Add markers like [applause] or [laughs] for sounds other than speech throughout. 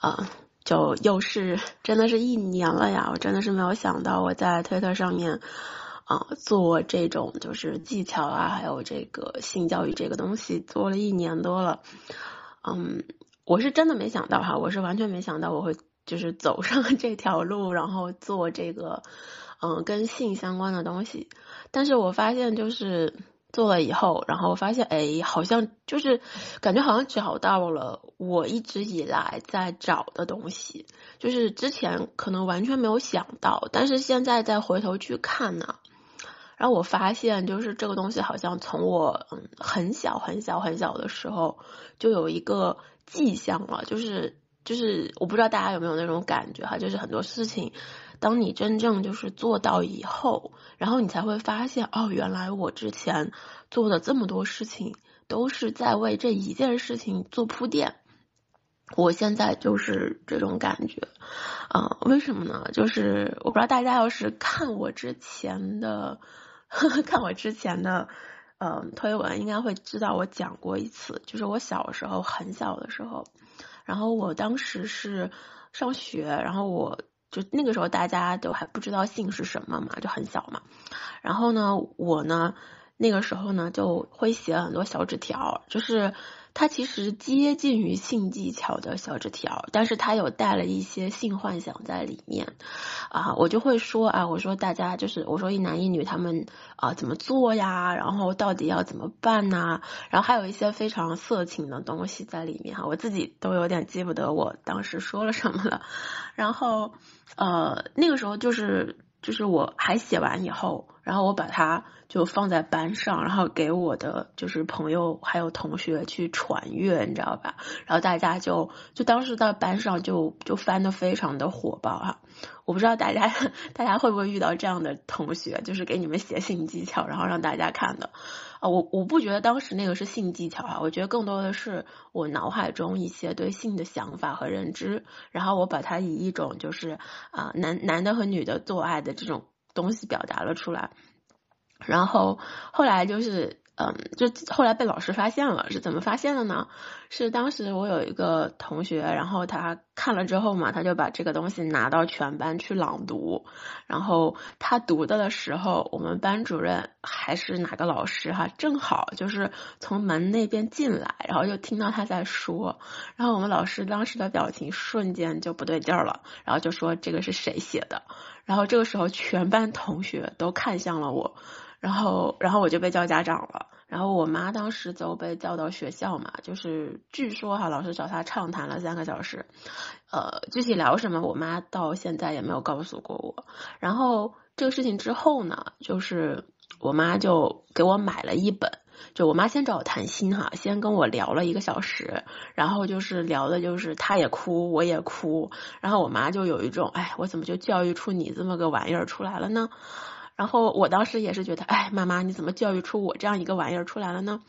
啊，就又是真的是一年了呀！我真的是没有想到我在推特上面啊做这种就是技巧啊，还有这个性教育这个东西做了一年多了。嗯，我是真的没想到哈，我是完全没想到我会就是走上这条路，然后做这个嗯跟性相关的东西。但是我发现就是。做了以后，然后发现，哎，好像就是感觉好像找到了我一直以来在找的东西，就是之前可能完全没有想到，但是现在再回头去看呢，然后我发现就是这个东西好像从我嗯很小很小很小的时候就有一个迹象了，就是就是我不知道大家有没有那种感觉哈，就是很多事情。当你真正就是做到以后，然后你才会发现，哦，原来我之前做的这么多事情都是在为这一件事情做铺垫。我现在就是这种感觉，啊，为什么呢？就是我不知道大家要是看我之前的，呵 [laughs] 呵看我之前的，嗯，推文，应该会知道我讲过一次，就是我小时候很小的时候，然后我当时是上学，然后我。就那个时候，大家都还不知道性是什么嘛，就很小嘛。然后呢，我呢，那个时候呢，就会写很多小纸条，就是。它其实接近于性技巧的小纸条，但是它有带了一些性幻想在里面啊，我就会说啊，我说大家就是我说一男一女他们啊怎么做呀，然后到底要怎么办呢？然后还有一些非常色情的东西在里面哈，我自己都有点记不得我当时说了什么了。然后呃那个时候就是就是我还写完以后。然后我把它就放在班上，然后给我的就是朋友还有同学去传阅，你知道吧？然后大家就就当时在班上就就翻的非常的火爆哈。我不知道大家 [laughs] 大家会不会遇到这样的同学，就是给你们写信技巧，然后让大家看的啊。我我不觉得当时那个是性技巧啊，我觉得更多的是我脑海中一些对性的想法和认知，然后我把它以一种就是啊男男的和女的做爱的这种。东西表达了出来，然后后来就是，嗯，就后来被老师发现了，是怎么发现的呢？是当时我有一个同学，然后他看了之后嘛，他就把这个东西拿到全班去朗读，然后他读的的时候，我们班主任还是哪个老师哈，正好就是从门那边进来，然后就听到他在说，然后我们老师当时的表情瞬间就不对劲儿了，然后就说这个是谁写的？然后这个时候，全班同学都看向了我，然后，然后我就被叫家长了。然后我妈当时就被叫到学校嘛，就是据说哈，老师找她畅谈了三个小时，呃，具体聊什么，我妈到现在也没有告诉过我。然后这个事情之后呢，就是我妈就给我买了一本。就我妈先找我谈心哈，先跟我聊了一个小时，然后就是聊的就是她也哭，我也哭，然后我妈就有一种哎，我怎么就教育出你这么个玩意儿出来了呢？然后我当时也是觉得哎，妈妈你怎么教育出我这样一个玩意儿出来了呢？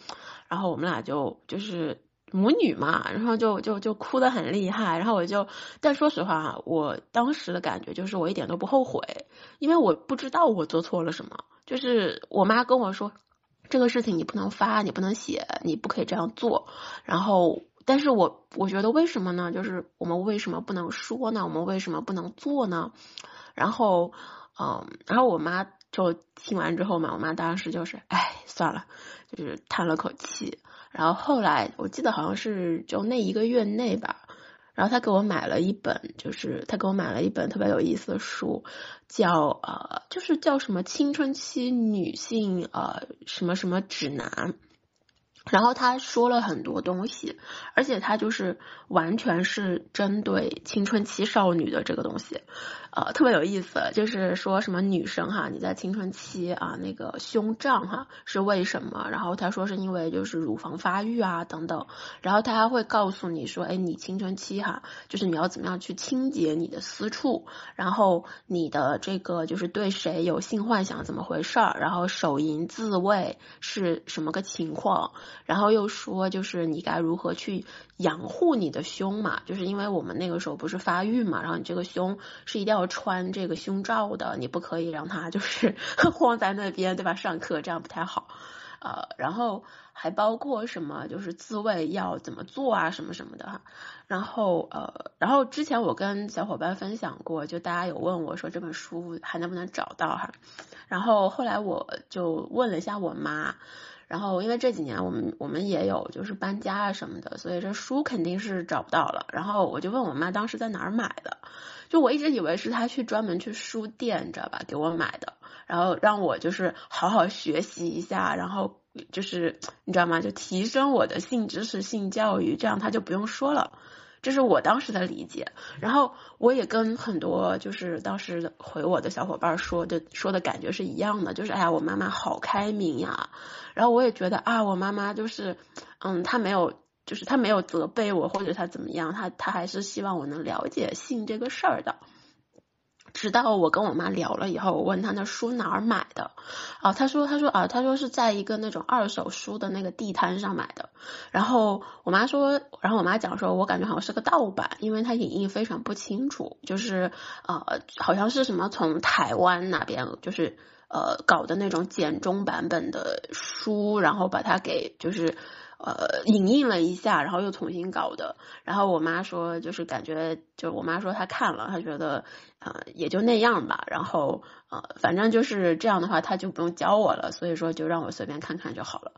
然后我们俩就就是母女嘛，然后就就就哭得很厉害，然后我就但说实话，我当时的感觉就是我一点都不后悔，因为我不知道我做错了什么，就是我妈跟我说。这个事情你不能发，你不能写，你不可以这样做。然后，但是我我觉得为什么呢？就是我们为什么不能说呢？我们为什么不能做呢？然后，嗯，然后我妈就听完之后嘛，我妈当时就是，哎，算了，就是叹了口气。然后后来，我记得好像是就那一个月内吧。然后他给我买了一本，就是他给我买了一本特别有意思的书，叫呃，就是叫什么青春期女性呃什么什么指南。然后他说了很多东西，而且他就是完全是针对青春期少女的这个东西。呃，特别有意思，就是说什么女生哈，你在青春期啊，那个胸胀哈是为什么？然后他说是因为就是乳房发育啊等等。然后他还会告诉你说，哎，你青春期哈，就是你要怎么样去清洁你的私处，然后你的这个就是对谁有性幻想怎么回事儿，然后手淫自慰是什么个情况？然后又说就是你该如何去养护你的胸嘛？就是因为我们那个时候不是发育嘛，然后你这个胸是一定要。穿这个胸罩的，你不可以让他就是 [laughs] 晃在那边，对吧？上课这样不太好呃，然后还包括什么就是自慰要怎么做啊，什么什么的哈。然后呃，然后之前我跟小伙伴分享过，就大家有问我说这本书还能不能找到哈。然后后来我就问了一下我妈。然后，因为这几年我们我们也有就是搬家啊什么的，所以这书肯定是找不到了。然后我就问我妈当时在哪儿买的，就我一直以为是她去专门去书店，你知道吧，给我买的，然后让我就是好好学习一下，然后就是你知道吗，就提升我的性知识、性教育，这样她就不用说了。这是我当时的理解，然后我也跟很多就是当时回我的小伙伴说的说的感觉是一样的，就是哎呀，我妈妈好开明呀，然后我也觉得啊，我妈妈就是，嗯，她没有，就是她没有责备我或者她怎么样，她她还是希望我能了解性这个事儿的。直到我跟我妈聊了以后，我问她那书哪儿买的，啊，她说她说啊，她说是在一个那种二手书的那个地摊上买的。然后我妈说，然后我妈讲说，我感觉好像是个盗版，因为它影印非常不清楚，就是呃，好像是什么从台湾那边就是呃搞的那种简中版本的书，然后把它给就是。呃，影印了一下，然后又重新搞的。然后我妈说，就是感觉，就我妈说她看了，她觉得，呃，也就那样吧。然后，呃，反正就是这样的话，她就不用教我了。所以说，就让我随便看看就好了。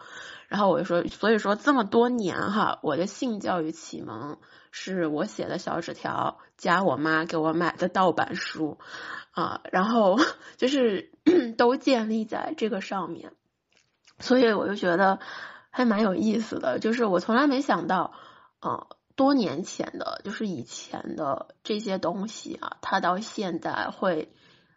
然后我就说，所以说这么多年哈，我的性教育启蒙是我写的小纸条加我妈给我买的盗版书啊，然后就是 [clears throat] 都建立在这个上面。所以我就觉得。还蛮有意思的，就是我从来没想到，呃，多年前的，就是以前的这些东西啊，它到现在会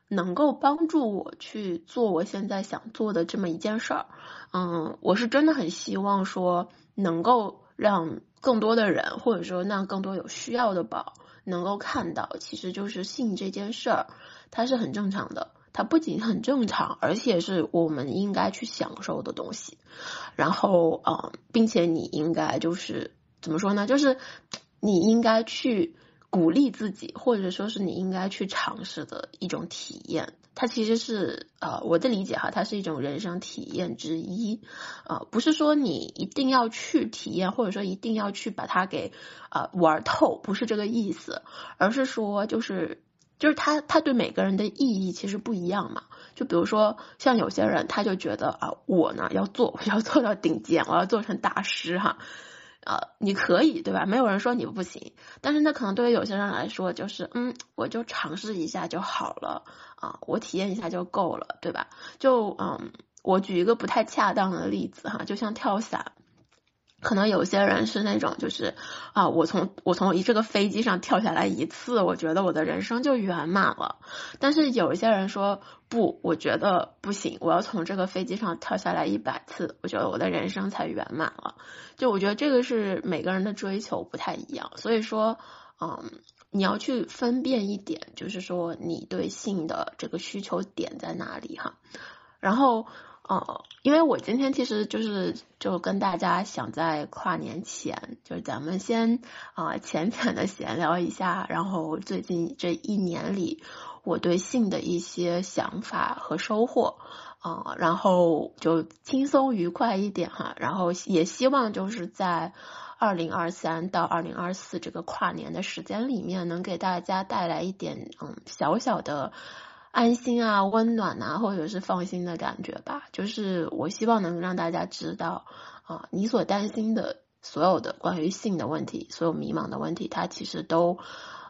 能够帮助我去做我现在想做的这么一件事儿。嗯，我是真的很希望说，能够让更多的人，或者说让更多有需要的宝能够看到，其实就是性这件事儿，它是很正常的。它不仅很正常，而且是我们应该去享受的东西。然后，嗯，并且你应该就是怎么说呢？就是你应该去鼓励自己，或者说是你应该去尝试的一种体验。它其实是呃，我的理解哈，它是一种人生体验之一。呃，不是说你一定要去体验，或者说一定要去把它给呃玩透，不是这个意思，而是说就是。就是他，他对每个人的意义其实不一样嘛。就比如说，像有些人，他就觉得啊，我呢要做，我要做到顶尖，我要做成大师哈。呃，你可以对吧？没有人说你不行。但是那可能对于有些人来说，就是嗯，我就尝试一下就好了啊，我体验一下就够了，对吧？就嗯，我举一个不太恰当的例子哈，就像跳伞。可能有些人是那种，就是啊，我从我从一这个飞机上跳下来一次，我觉得我的人生就圆满了。但是有一些人说不，我觉得不行，我要从这个飞机上跳下来一百次，我觉得我的人生才圆满了。就我觉得这个是每个人的追求不太一样，所以说，嗯，你要去分辨一点，就是说你对性的这个需求点在哪里哈，然后。哦，因为我今天其实就是就跟大家想在跨年前，就是咱们先啊浅浅的闲聊一下，然后最近这一年里我对性的一些想法和收获啊，然后就轻松愉快一点哈，然后也希望就是在二零二三到二零二四这个跨年的时间里面，能给大家带来一点嗯小小的。安心啊，温暖啊，或者是放心的感觉吧。就是我希望能让大家知道啊，你所担心的所有的关于性的问题，所有迷茫的问题，它其实都，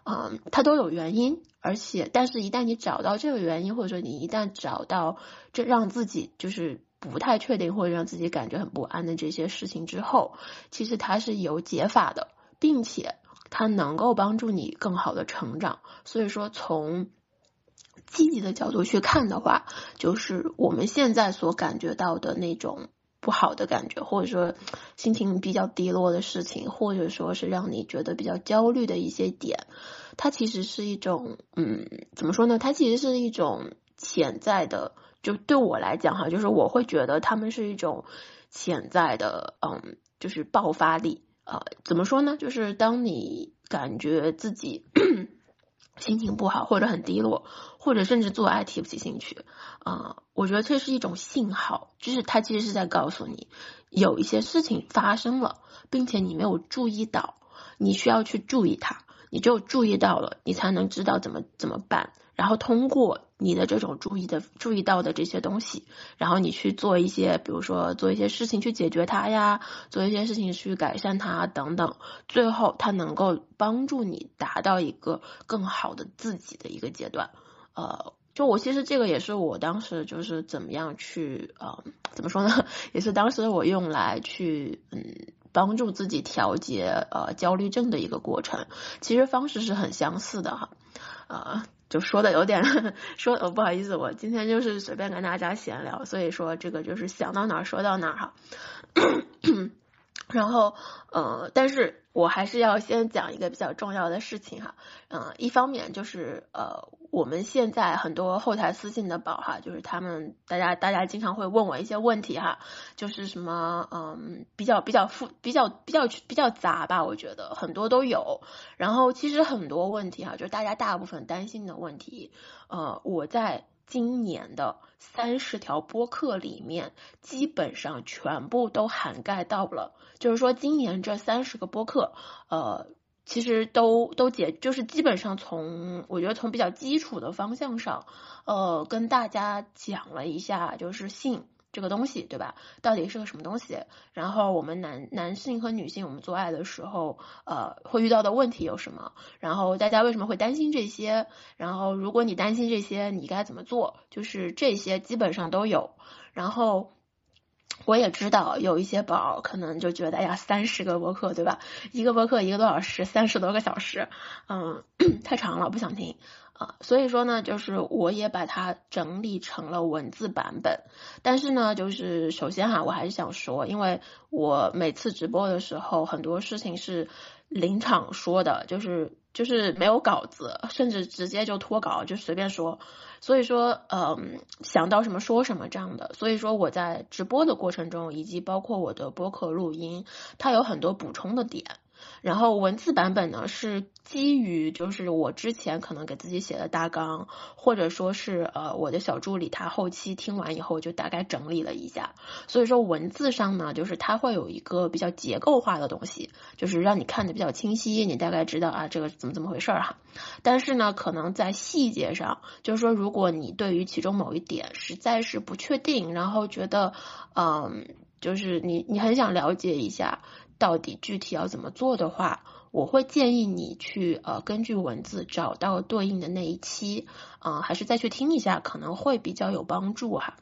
嗯，它都有原因。而且，但是一旦你找到这个原因，或者说你一旦找到这让自己就是不太确定，或者让自己感觉很不安的这些事情之后，其实它是有解法的，并且它能够帮助你更好的成长。所以说，从积极的角度去看的话，就是我们现在所感觉到的那种不好的感觉，或者说心情比较低落的事情，或者说是让你觉得比较焦虑的一些点，它其实是一种，嗯，怎么说呢？它其实是一种潜在的，就对我来讲哈，就是我会觉得他们是一种潜在的，嗯，就是爆发力。呃，怎么说呢？就是当你感觉自己。[clears throat] 心情不好，或者很低落，或者甚至做爱提不起兴趣，啊，我觉得这是一种信号，就是他其实是在告诉你，有一些事情发生了，并且你没有注意到，你需要去注意它，你只有注意到了，你才能知道怎么怎么办。然后通过你的这种注意的注意到的这些东西，然后你去做一些，比如说做一些事情去解决它呀，做一些事情去改善它等等，最后它能够帮助你达到一个更好的自己的一个阶段。呃，就我其实这个也是我当时就是怎么样去呃怎么说呢，[laughs] 也是当时我用来去嗯帮助自己调节呃焦虑症的一个过程。其实方式是很相似的哈，呃。就说的有点说呃不好意思，我今天就是随便跟大家闲聊，所以说这个就是想到哪儿说到哪儿哈。[coughs] 然后呃，但是我还是要先讲一个比较重要的事情哈。嗯，一方面就是呃。我们现在很多后台私信的宝哈，就是他们大家大家经常会问我一些问题哈，就是什么嗯比较比较复比较比较比较杂吧，我觉得很多都有。然后其实很多问题哈，就是大家大部分担心的问题，呃，我在今年的三十条播客里面基本上全部都涵盖到了。就是说今年这三十个播客，呃。其实都都解，就是基本上从我觉得从比较基础的方向上，呃，跟大家讲了一下，就是信这个东西，对吧？到底是个什么东西？然后我们男男性和女性我们做爱的时候，呃，会遇到的问题有什么？然后大家为什么会担心这些？然后如果你担心这些，你该怎么做？就是这些基本上都有。然后。我也知道有一些宝可能就觉得，哎呀，三十个博客对吧？一个博客一个多小时，三十多个小时，嗯，[clears throat] 太长了，不想听啊。所以说呢，就是我也把它整理成了文字版本。但是呢，就是首先哈，我还是想说，因为我每次直播的时候，很多事情是临场说的，就是就是没有稿子，甚至直接就脱稿，就随便说。所以说，嗯，想到什么说什么这样的。所以说我在直播的过程中，以及包括我的播客录音，它有很多补充的点。然后文字版本呢是基于就是我之前可能给自己写的大纲，或者说是呃我的小助理他后期听完以后就大概整理了一下，所以说文字上呢就是它会有一个比较结构化的东西，就是让你看的比较清晰，你大概知道啊这个怎么怎么回事哈。但是呢可能在细节上，就是说如果你对于其中某一点实在是不确定，然后觉得嗯就是你你很想了解一下。到底具体要怎么做的话，我会建议你去呃根据文字找到对应的那一期，啊还是再去听一下，可能会比较有帮助哈。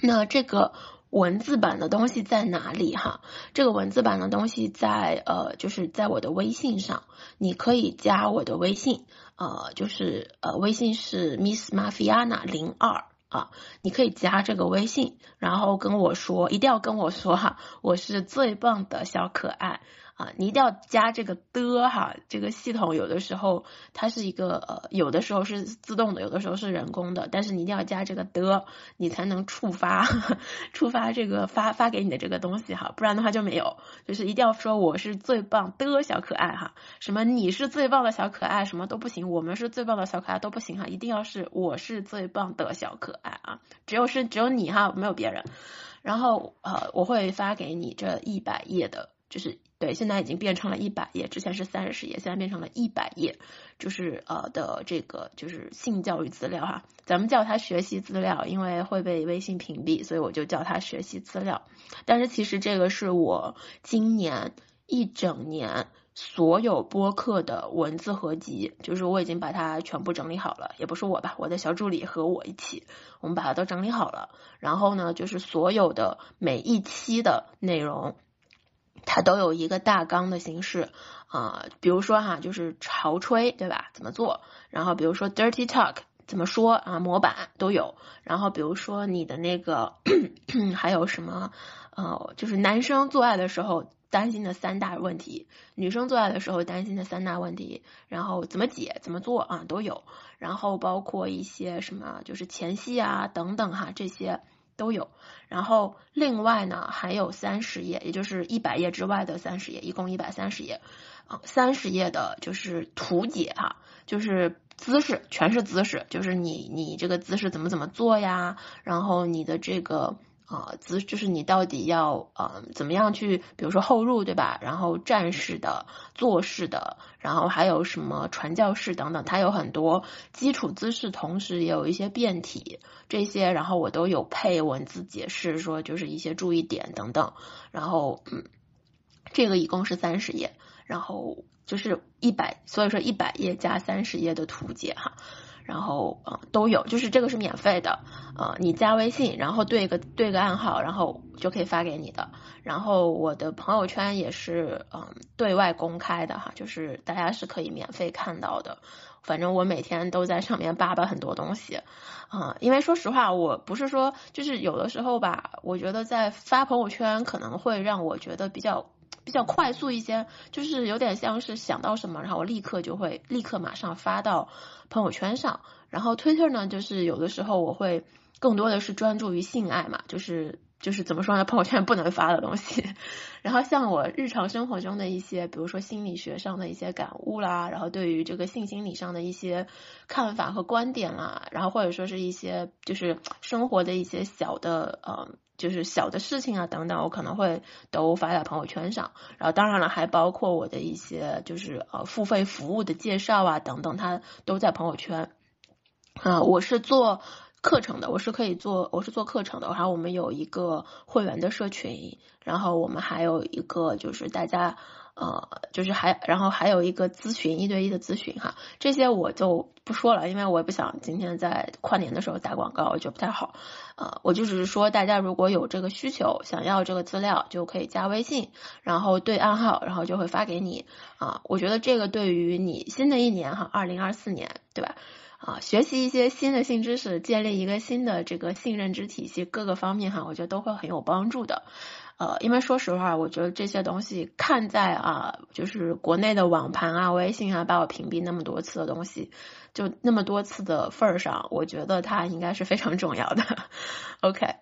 那这个文字版的东西在哪里哈？这个文字版的东西在呃就是在我的微信上，你可以加我的微信，呃就是呃微信是 Miss Mafiana 零二。啊，你可以加这个微信，然后跟我说，一定要跟我说哈，我是最棒的小可爱。啊，你一定要加这个的哈，这个系统有的时候它是一个呃，有的时候是自动的，有的时候是人工的，但是你一定要加这个的，你才能触发 [laughs] 触发这个发发给你的这个东西哈，不然的话就没有，就是一定要说我是最棒的小可爱哈，什么你是最棒的小可爱什么都不行，我们是最棒的小可爱都不行哈，一定要是我是最棒的小可爱啊，只有是只有你哈，没有别人，然后呃，我会发给你这一百页的。就是对，现在已经变成了一百页，之前是三十页，现在变成了一百页，就是呃的这个就是性教育资料哈，咱们叫它学习资料，因为会被微信屏蔽，所以我就叫它学习资料。但是其实这个是我今年一整年所有播客的文字合集，就是我已经把它全部整理好了，也不是我吧，我的小助理和我一起，我们把它都整理好了。然后呢，就是所有的每一期的内容。它都有一个大纲的形式啊，比如说哈，就是潮吹，对吧？怎么做？然后比如说 dirty talk 怎么说啊？模板都有。然后比如说你的那个 [clears throat] 还有什么呃，就是男生做爱的时候担心的三大问题，女生做爱的时候担心的三大问题，然后怎么解怎么做啊都有。然后包括一些什么就是前戏啊等等哈这些。都有，然后另外呢还有三十页，也就是一百页之外的三十页，一共一百三十页。啊三十页的就是图解哈，就是姿势全是姿势，就是你你这个姿势怎么怎么做呀，然后你的这个。啊，姿就是你到底要呃怎么样去，比如说后入对吧？然后站式的、坐式的，然后还有什么传教士等等，它有很多基础姿势，同时也有一些变体这些，然后我都有配文字解释，说就是一些注意点等等。然后嗯，这个一共是三十页，然后就是一百，所以说一百页加三十页的图解哈。然后呃都有，就是这个是免费的，呃你加微信，然后对个对个暗号，然后就可以发给你的。然后我的朋友圈也是嗯对外公开的哈，就是大家是可以免费看到的。反正我每天都在上面扒扒很多东西，啊，因为说实话，我不是说就是有的时候吧，我觉得在发朋友圈可能会让我觉得比较。比较快速一些，就是有点像是想到什么，然后我立刻就会立刻马上发到朋友圈上。然后 Twitter 呢，就是有的时候我会更多的是专注于性爱嘛，就是就是怎么说呢，朋友圈不能发的东西。[laughs] 然后像我日常生活中的一些，比如说心理学上的一些感悟啦，然后对于这个性心理上的一些看法和观点啦，然后或者说是一些就是生活的一些小的呃。就是小的事情啊等等，我可能会都发在朋友圈上。然后当然了，还包括我的一些就是呃付费服务的介绍啊等等，它都在朋友圈。啊，我是做课程的，我是可以做，我是做课程的。然后我们有一个会员的社群，然后我们还有一个就是大家。呃，就是还，然后还有一个咨询，一对一的咨询哈，这些我就不说了，因为我也不想今天在跨年的时候打广告，我觉得不太好。呃，我就只是说，大家如果有这个需求，想要这个资料，就可以加微信，然后对暗号，然后就会发给你。啊，我觉得这个对于你新的一年哈，二零二四年，对吧？啊，学习一些新的性知识，建立一个新的这个性认知体系，各个方面哈，我觉得都会很有帮助的。呃，因为说实话，我觉得这些东西看在啊，就是国内的网盘啊、微信啊，把我屏蔽那么多次的东西，就那么多次的份儿上，我觉得它应该是非常重要的。[laughs] OK，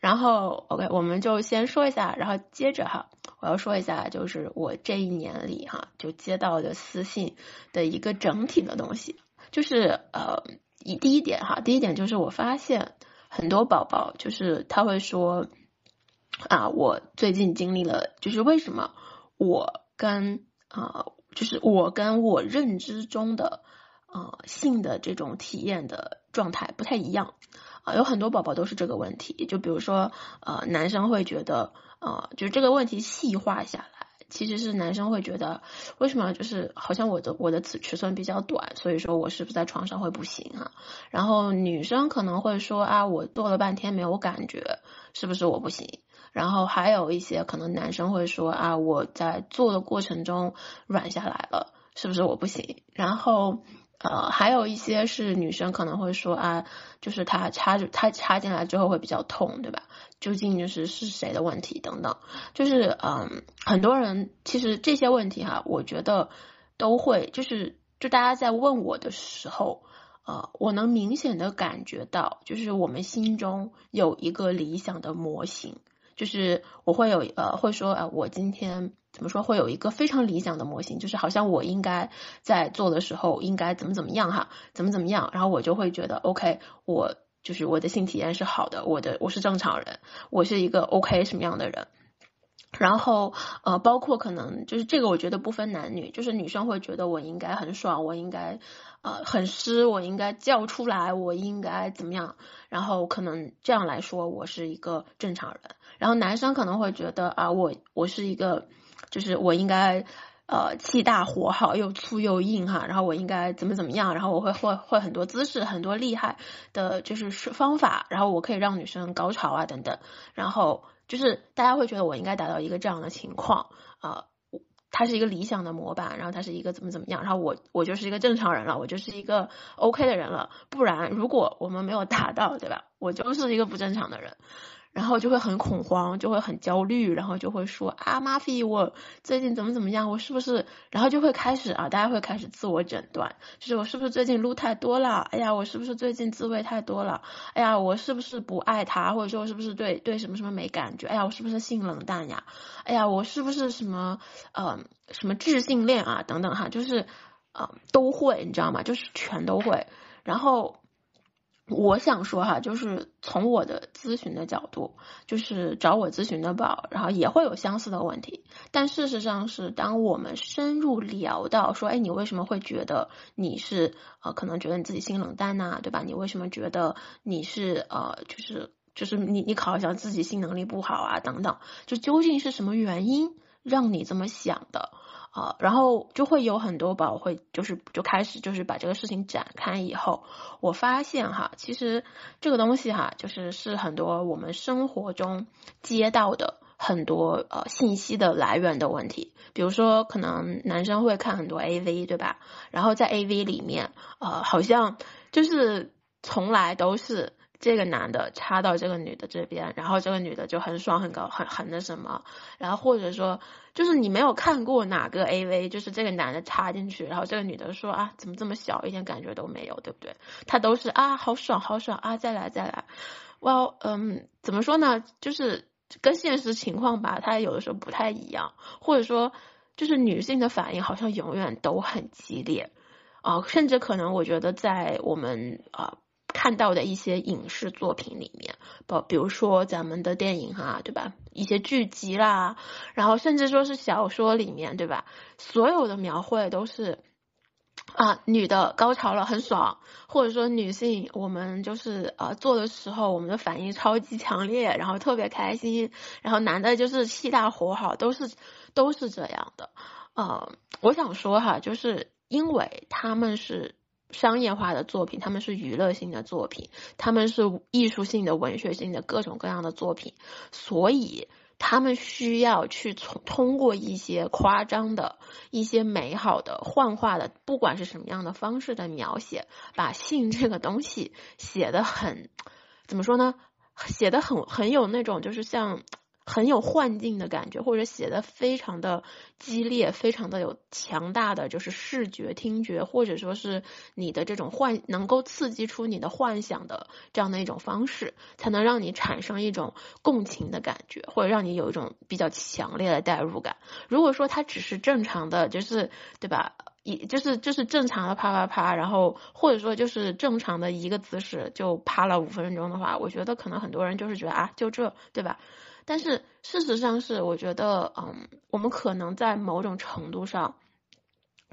然后 OK，我们就先说一下，然后接着哈，我要说一下，就是我这一年里哈，就接到的私信的一个整体的东西，就是呃，第一点哈，第一点就是我发现很多宝宝就是他会说。啊，我最近经历了，就是为什么我跟啊，就是我跟我认知中的啊性的这种体验的状态不太一样啊，有很多宝宝都是这个问题，就比如说呃，男生会觉得呃，就这个问题细化下来，其实是男生会觉得为什么就是好像我的我的尺尺寸比较短，所以说我是不是在床上会不行啊？然后女生可能会说啊，我做了半天没有感觉，是不是我不行？然后还有一些可能男生会说啊，我在做的过程中软下来了，是不是我不行？然后呃，还有一些是女生可能会说啊，就是他插他插进来之后会比较痛，对吧？究竟就是是谁的问题等等，就是嗯，很多人其实这些问题哈，我觉得都会就是就大家在问我的时候，呃，我能明显的感觉到，就是我们心中有一个理想的模型。就是我会有呃会说啊，我今天怎么说会有一个非常理想的模型，就是好像我应该在做的时候应该怎么怎么样哈，怎么怎么样，然后我就会觉得 OK，我就是我的性体验是好的，我的我是正常人，我是一个 OK 什么样的人，然后呃包括可能就是这个我觉得不分男女，就是女生会觉得我应该很爽，我应该。呃，很湿，我应该叫出来，我应该怎么样？然后可能这样来说，我是一个正常人。然后男生可能会觉得啊，我我是一个，就是我应该呃气大活好，又粗又硬哈。然后我应该怎么怎么样？然后我会会会很多姿势，很多厉害的就是方法。然后我可以让女生高潮啊等等。然后就是大家会觉得我应该达到一个这样的情况啊。他是一个理想的模板，然后他是一个怎么怎么样，然后我我就是一个正常人了，我就是一个 OK 的人了。不然，如果我们没有达到，对吧？我就是一个不正常的人。然后就会很恐慌，就会很焦虑，然后就会说啊，马菲，我最近怎么怎么样，我是不是？然后就会开始啊，大家会开始自我诊断，就是我是不是最近撸太多了？哎呀，我是不是最近自慰太多了？哎呀，我是不是不爱他，或者说我是不是对对什么什么没感觉？哎呀，我是不是性冷淡呀？哎呀，我是不是什么呃什么智性恋啊？等等哈，就是呃都会，你知道吗？就是全都会，然后。我想说哈，就是从我的咨询的角度，就是找我咨询的宝，然后也会有相似的问题。但事实上是，当我们深入聊到说，哎，你为什么会觉得你是呃，可能觉得你自己性冷淡呐，对吧？你为什么觉得你是呃，就是就是你你考想自己性能力不好啊，等等，就究竟是什么原因让你这么想的？啊，然后就会有很多宝会，就是就开始就是把这个事情展开以后，我发现哈，其实这个东西哈，就是是很多我们生活中接到的很多呃信息的来源的问题。比如说，可能男生会看很多 AV，对吧？然后在 AV 里面，呃，好像就是从来都是。这个男的插到这个女的这边，然后这个女的就很爽、很高、很很那什么，然后或者说就是你没有看过哪个 AV，就是这个男的插进去，然后这个女的说啊怎么这么小，一点感觉都没有，对不对？他都是啊好爽好爽啊再来再来，哇嗯怎么说呢？就是跟现实情况吧，他有的时候不太一样，或者说就是女性的反应好像永远都很激烈啊，甚至可能我觉得在我们啊。看到的一些影视作品里面，不，比如说咱们的电影哈，对吧？一些剧集啦，然后甚至说是小说里面，对吧？所有的描绘都是啊，女的高潮了很爽，或者说女性我们就是呃做的时候，我们的反应超级强烈，然后特别开心，然后男的就是气大活好，都是都是这样的。呃，我想说哈，就是因为他们是。商业化的作品，他们是娱乐性的作品，他们是艺术性的、文学性的各种各样的作品，所以他们需要去从通过一些夸张的、一些美好的、幻化的，不管是什么样的方式的描写，把性这个东西写的很，怎么说呢？写的很很有那种，就是像。很有幻境的感觉，或者写的非常的激烈，非常的有强大的就是视觉、听觉，或者说是你的这种幻，能够刺激出你的幻想的这样的一种方式，才能让你产生一种共情的感觉，或者让你有一种比较强烈的代入感。如果说它只是正常的，就是对吧？一就是就是正常的啪啪啪，然后或者说就是正常的一个姿势就啪了五分钟的话，我觉得可能很多人就是觉得啊，就这，对吧？但是事实上是，我觉得，嗯，我们可能在某种程度上，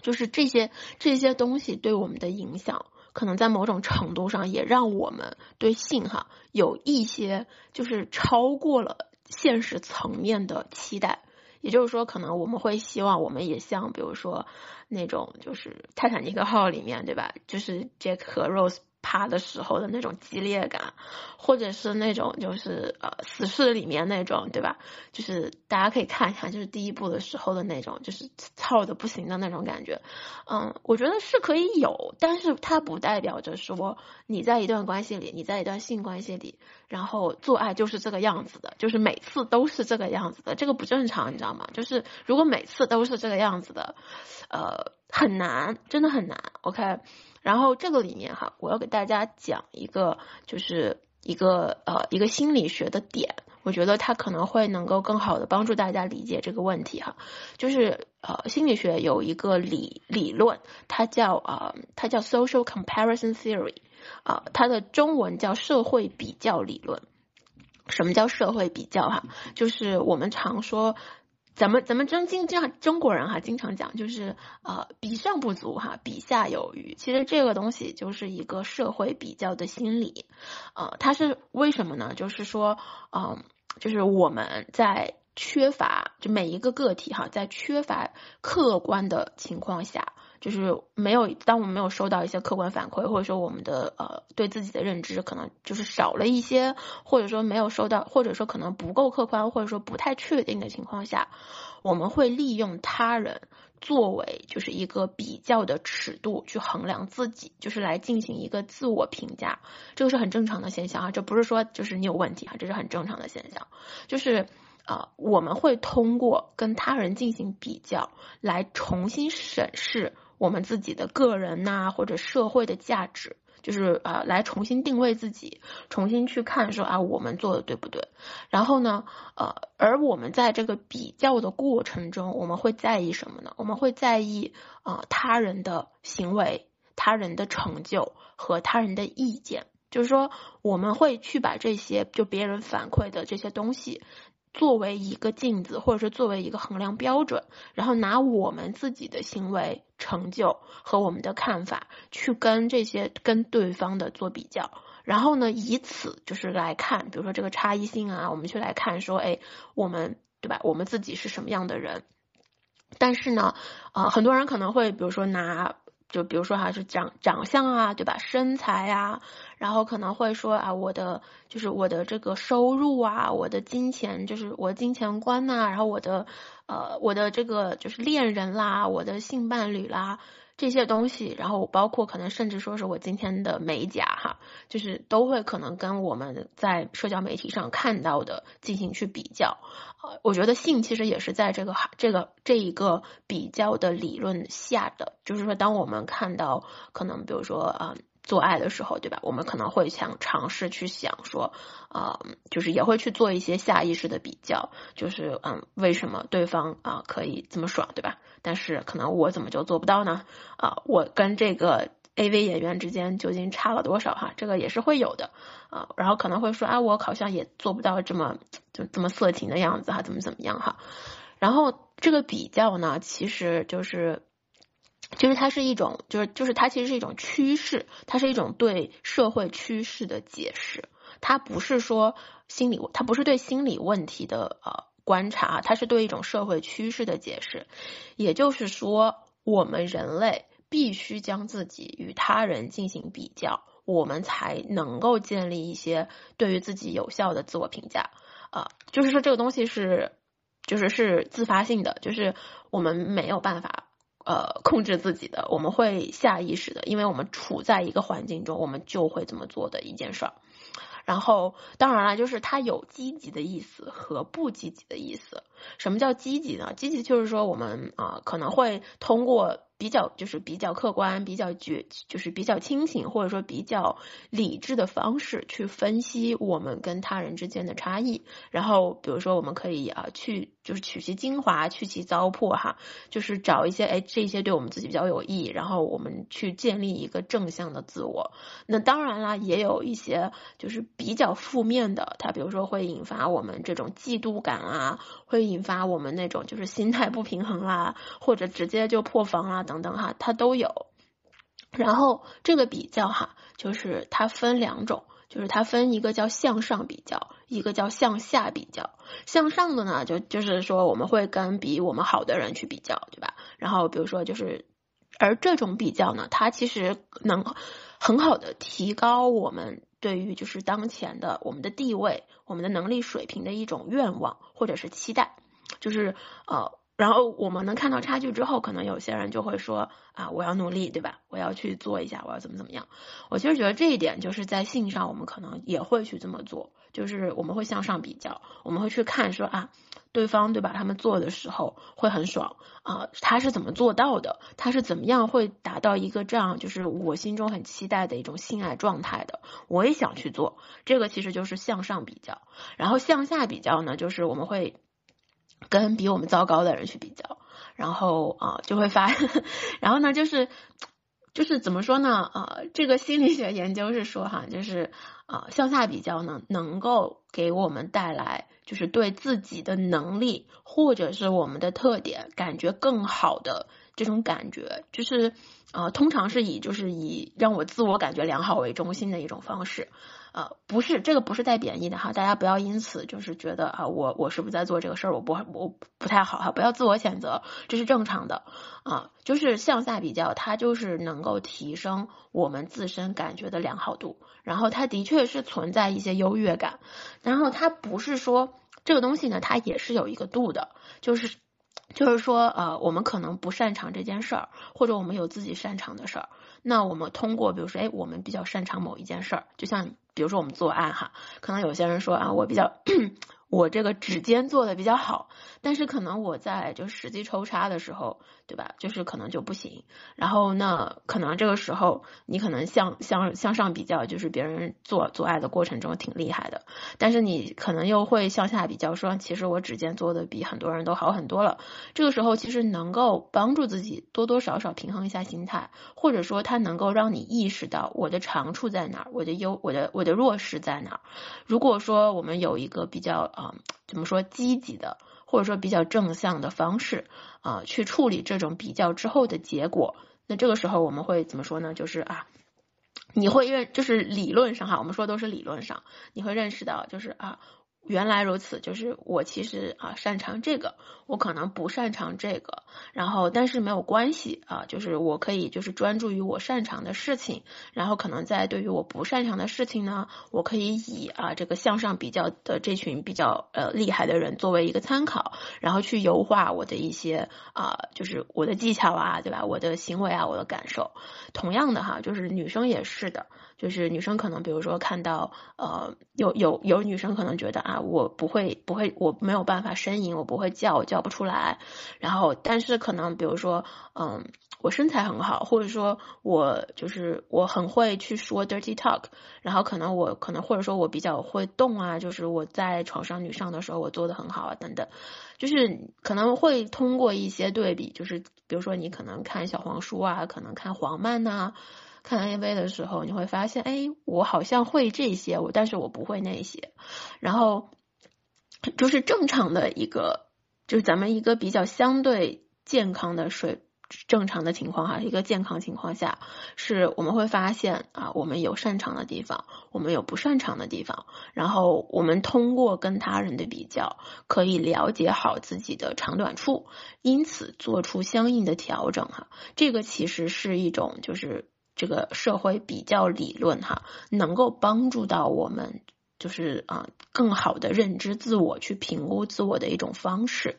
就是这些这些东西对我们的影响，可能在某种程度上也让我们对性哈有一些就是超过了现实层面的期待。也就是说，可能我们会希望我们也像，比如说那种就是泰坦尼克号里面，对吧？就是 Jack 和 Rose。趴的时候的那种激烈感，或者是那种就是呃死侍里面那种，对吧？就是大家可以看一下，就是第一部的时候的那种，就是操的不行的那种感觉。嗯，我觉得是可以有，但是它不代表着说你在一段关系里，你在一段性关系里，然后做爱就是这个样子的，就是每次都是这个样子的，这个不正常，你知道吗？就是如果每次都是这个样子的，呃，很难，真的很难。OK。然后这个里面哈，我要给大家讲一个，就是一个呃一个心理学的点，我觉得它可能会能够更好的帮助大家理解这个问题哈。就是呃心理学有一个理理论，它叫啊它叫 social comparison theory，啊它的中文叫社会比较理论。什么叫社会比较哈？就是我们常说。咱们咱们中经这样中国人哈，经常讲就是呃比上不足哈，比下有余。其实这个东西就是一个社会比较的心理，呃，它是为什么呢？就是说，嗯，就是我们在缺乏就每一个个体哈，在缺乏客观的情况下。就是没有，当我们没有收到一些客观反馈，或者说我们的呃对自己的认知可能就是少了一些，或者说没有收到，或者说可能不够客观，或者说不太确定的情况下，我们会利用他人作为就是一个比较的尺度去衡量自己，就是来进行一个自我评价，这个是很正常的现象啊，这不是说就是你有问题啊，这是很正常的现象，就是啊，我们会通过跟他人进行比较，来重新审视我们自己的个人呐或者社会的价值。就是啊，来重新定位自己，重新去看说啊，我们做的对不对？然后呢，呃，而我们在这个比较的过程中，我们会在意什么呢？我们会在意啊，他人的行为、他人的成就和他人的意见。就是说，我们会去把这些就别人反馈的这些东西。作为一个镜子，或者是作为一个衡量标准，然后拿我们自己的行为成就和我们的看法去跟这些跟对方的做比较，然后呢，以此就是来看，比如说这个差异性啊，我们去来看说，哎，我们对吧？我们自己是什么样的人？但是呢，啊，很多人可能会比如说拿。就比如说哈，是长长相啊，对吧？身材啊，然后可能会说啊，我的就是我的这个收入啊，我的金钱就是我金钱观呐，然后我的呃我的这个就是恋人啦，我的性伴侣啦。这些东西，然后包括可能甚至说是我今天的美甲哈，就是都会可能跟我们在社交媒体上看到的进行去比较。呃，我觉得性其实也是在这个这个这一个比较的理论下的，就是说当我们看到可能比如说啊。做爱的时候，对吧？我们可能会想尝试去想说，啊，就是也会去做一些下意识的比较，就是嗯，为什么对方啊可以这么爽，对吧？但是可能我怎么就做不到呢？啊，我跟这个 AV 演员之间究竟差了多少？哈，这个也是会有的啊。然后可能会说，啊，我好像也做不到这么就这么色情的样子哈，怎么怎么样哈？然后这个比较呢，其实就是。其实它是一种，就是就是它其实是一种趋势，它是一种对社会趋势的解释。它不是说心理，它不是对心理问题的呃观察，它是对一种社会趋势的解释。也就是说，我们人类必须将自己与他人进行比较，我们才能够建立一些对于自己有效的自我评价。啊，就是说这个东西是，就是是自发性的，就是我们没有办法。呃，控制自己的，我们会下意识的，因为我们处在一个环境中，我们就会这么做的一件事儿。然后，当然了，就是它有积极的意思和不积极的意思。什么叫积极呢？积极就是说，我们啊可能会通过。比较就是比较客观、比较绝，就是比较清醒，或者说比较理智的方式去分析我们跟他人之间的差异。然后，比如说，我们可以啊去就是取其精华，去其糟粕，哈，就是找一些哎这些对我们自己比较有益，然后我们去建立一个正向的自我。那当然啦，也有一些就是比较负面的，它比如说会引发我们这种嫉妒感啊，会引发我们那种就是心态不平衡啦，或者直接就破防啊。等等哈，它都有。然后这个比较哈，就是它分两种，就是它分一个叫向上比较，一个叫向下比较。向上的呢，就就是说我们会跟比我们好的人去比较，对吧？然后比如说就是，而这种比较呢，它其实能很好的提高我们对于就是当前的我们的地位、我们的能力水平的一种愿望或者是期待，就是呃。然后我们能看到差距之后，可能有些人就会说啊，我要努力，对吧？我要去做一下，我要怎么怎么样？我其实觉得这一点就是在性上，我们可能也会去这么做，就是我们会向上比较，我们会去看说啊，对方对吧？他们做的时候会很爽啊，他是怎么做到的？他是怎么样会达到一个这样就是我心中很期待的一种性爱状态的？我也想去做，这个其实就是向上比较。然后向下比较呢，就是我们会。跟比我们糟糕的人去比较，然后啊就会发，然后呢就是就是怎么说呢啊这个心理学研究是说哈就是啊向下比较呢能够给我们带来就是对自己的能力或者是我们的特点感觉更好的这种感觉，就是啊通常是以就是以让我自我感觉良好为中心的一种方式。呃，不是这个不是带贬义的哈，大家不要因此就是觉得啊，我我是不是在做这个事儿，我不我不太好哈，不要自我谴责，这是正常的。啊，就是向下比较，它就是能够提升我们自身感觉的良好度，然后它的确是存在一些优越感，然后它不是说这个东西呢，它也是有一个度的，就是就是说，呃，我们可能不擅长这件事儿，或者我们有自己擅长的事儿，那我们通过，比如说，哎，我们比较擅长某一件事儿，就像比如说我们做案哈，可能有些人说啊，我比较。[clears throat] 我这个指尖做的比较好，但是可能我在就实际抽插的时候，对吧？就是可能就不行。然后那可能这个时候你可能向向向上比较，就是别人做做爱的过程中挺厉害的，但是你可能又会向下比较，说其实我指尖做的比很多人都好很多了。这个时候其实能够帮助自己多多少少平衡一下心态，或者说它能够让你意识到我的长处在哪儿，我的优我的我的弱势在哪儿。如果说我们有一个比较。啊，怎么说积极的，或者说比较正向的方式啊，去处理这种比较之后的结果。那这个时候我们会怎么说呢？就是啊，你会认，就是理论上哈，我们说都是理论上，你会认识到，就是啊。原来如此，就是我其实啊擅长这个，我可能不擅长这个，然后但是没有关系啊，就是我可以就是专注于我擅长的事情，然后可能在对于我不擅长的事情呢，我可以以啊这个向上比较的这群比较呃厉害的人作为一个参考，然后去优化我的一些啊就是我的技巧啊，对吧？我的行为啊，我的感受。同样的哈，就是女生也是的。就是女生可能，比如说看到呃有有有女生可能觉得啊，我不会不会我没有办法呻吟，我不会叫，叫找不出来。然后但是可能比如说嗯，我身材很好，或者说我就是我很会去说 dirty talk。然后可能我可能或者说我比较会动啊，就是我在床上女上的时候我做的很好啊等等。就是可能会通过一些对比，就是比如说你可能看小黄书啊，可能看黄漫呐。看 AV 的时候，你会发现，哎，我好像会这些，我但是我不会那些。然后就是正常的一个，就是咱们一个比较相对健康的水正常的情况哈，一个健康情况下，是我们会发现啊，我们有擅长的地方，我们有不擅长的地方。然后我们通过跟他人的比较，可以了解好自己的长短处，因此做出相应的调整哈。这个其实是一种就是。这个社会比较理论哈，能够帮助到我们，就是啊，更好的认知自我，去评估自我的一种方式，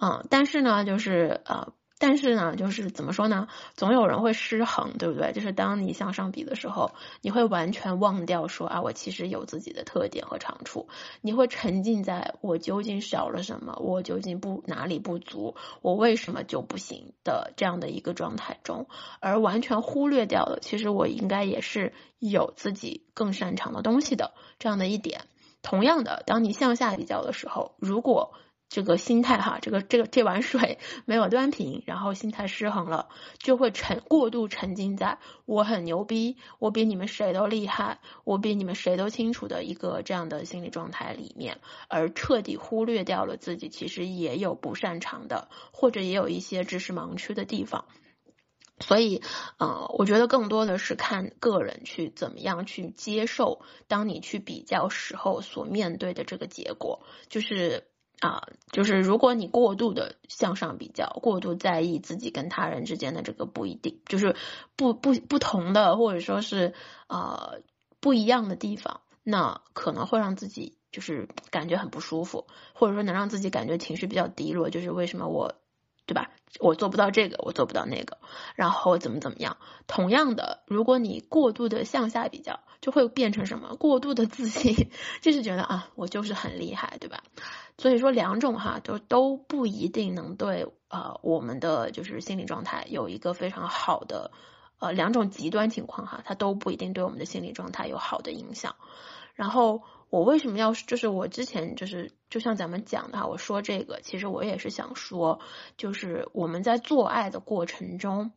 嗯，但是呢，就是啊。但是呢，就是怎么说呢？总有人会失衡，对不对？就是当你向上比的时候，你会完全忘掉说啊，我其实有自己的特点和长处。你会沉浸在我究竟少了什么，我究竟不哪里不足，我为什么就不行的这样的一个状态中，而完全忽略掉了其实我应该也是有自己更擅长的东西的这样的一点。同样的，当你向下比较的时候，如果这个心态哈，这个这个这碗水 [laughs] 没有端平，然后心态失衡了，就会沉过度沉浸在我很牛逼，我比你们谁都厉害，我比你们谁都清楚的一个这样的心理状态里面，而彻底忽略掉了自己其实也有不擅长的，或者也有一些知识盲区的地方。所以，呃，我觉得更多的是看个人去怎么样去接受，当你去比较时候所面对的这个结果，就是。啊，就是如果你过度的向上比较，过度在意自己跟他人之间的这个不一定，就是不不不同的，或者说是啊不一样的地方，那可能会让自己就是感觉很不舒服，或者说能让自己感觉情绪比较低落，就是为什么我。对吧？我做不到这个，我做不到那个，然后怎么怎么样？同样的，如果你过度的向下比较，就会变成什么？过度的自信，就是觉得啊，我就是很厉害，对吧？所以说两种哈，都都不一定能对呃我们的就是心理状态有一个非常好的呃两种极端情况哈，它都不一定对我们的心理状态有好的影响。然后我为什么要就是我之前就是就像咱们讲的哈，我说这个，其实我也是想说，就是我们在做爱的过程中，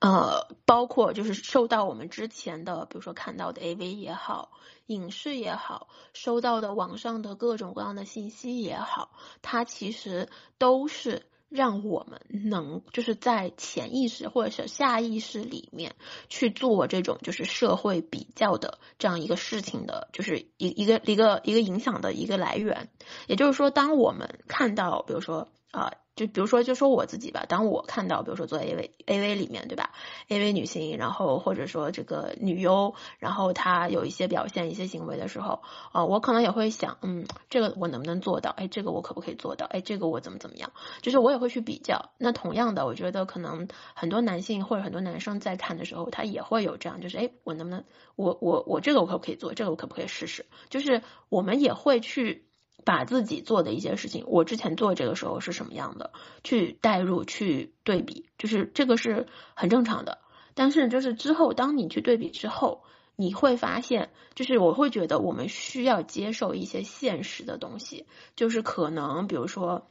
呃，包括就是受到我们之前的，比如说看到的 AV 也好，影视也好，收到的网上的各种各样的信息也好，它其实都是。让我们能就是在潜意识或者是下意识里面去做这种就是社会比较的这样一个事情的，就是一一个一个一个影响的一个来源。也就是说，当我们看到比如说啊就比如说，就说我自己吧，当我看到，比如说做 A V A V 里面，对吧？A V 女性，然后或者说这个女优，然后她有一些表现、一些行为的时候，啊，我可能也会想，嗯，这个我能不能做到？哎，这个我可不可以做到？哎，这个我怎么怎么样？就是我也会去比较。那同样的，我觉得可能很多男性或者很多男生在看的时候，他也会有这样，就是哎，我能不能，我我我这个我可不可以做？这个我可不可以试试？就是我们也会去。把自己做的一些事情，我之前做这个时候是什么样的，去代入、去对比，就是这个是很正常的。但是就是之后，当你去对比之后，你会发现，就是我会觉得我们需要接受一些现实的东西，就是可能比如说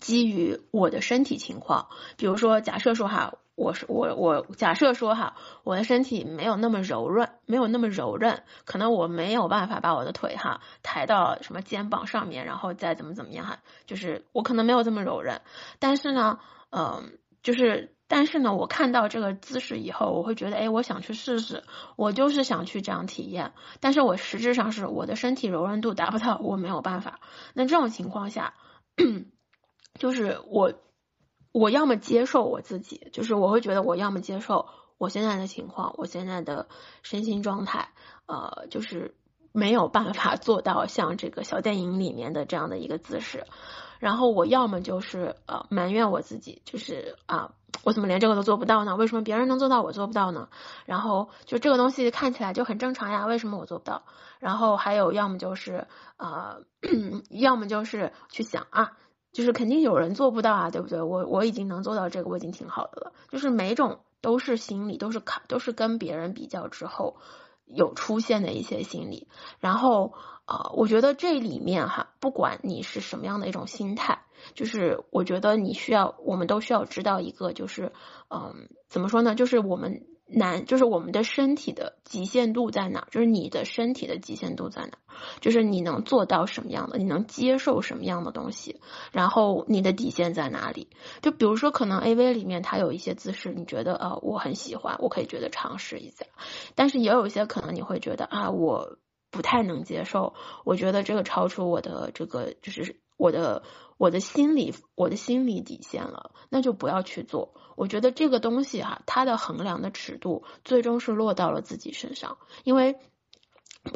基于我的身体情况，比如说假设说哈。我是我我假设说哈，我的身体没有那么柔软，没有那么柔韧，可能我没有办法把我的腿哈抬到什么肩膀上面，然后再怎么怎么样哈，就是我可能没有这么柔韧。但是呢，嗯，就是但是呢，我看到这个姿势以后，我会觉得，哎，我想去试试，我就是想去这样体验。但是我实质上是我的身体柔韧度达不到，我没有办法。那这种情况下，[clears throat] 就是我。我要么接受我自己，就是我会觉得我要么接受我现在的情况，我现在的身心状态，呃，就是没有办法做到像这个小电影里面的这样的一个姿势，然后我要么就是呃埋怨我自己，就是啊，我怎么连这个都做不到呢？为什么别人能做到我做不到呢？然后就这个东西看起来就很正常呀，为什么我做不到？然后还有要么就是啊，[clears throat] 要么就是去想啊。就是肯定有人做不到啊，对不对？我我已经能做到这个，我已经挺好的了。就是每种都是心理，都是卡，都是跟别人比较之后有出现的一些心理。然后啊，我觉得这里面哈，不管你是什么样的一种心态，就是我觉得你需要，我们都需要知道一个，就是嗯，怎么说呢？就是我们。难就是我们的身体的极限度在哪？就是你的身体的极限度在哪？就是你能做到什么样的？你能接受什么样的东西？然后你的底线在哪里？就比如说，可能 A V 里面它有一些姿势，你觉得呃我很喜欢，我可以觉得尝试一下。但是也有一些可能你会觉得啊我不太能接受，我觉得这个超出我的这个就是我的。我的心理，我的心理底线了，那就不要去做。我觉得这个东西哈，它的衡量的尺度最终是落到了自己身上，因为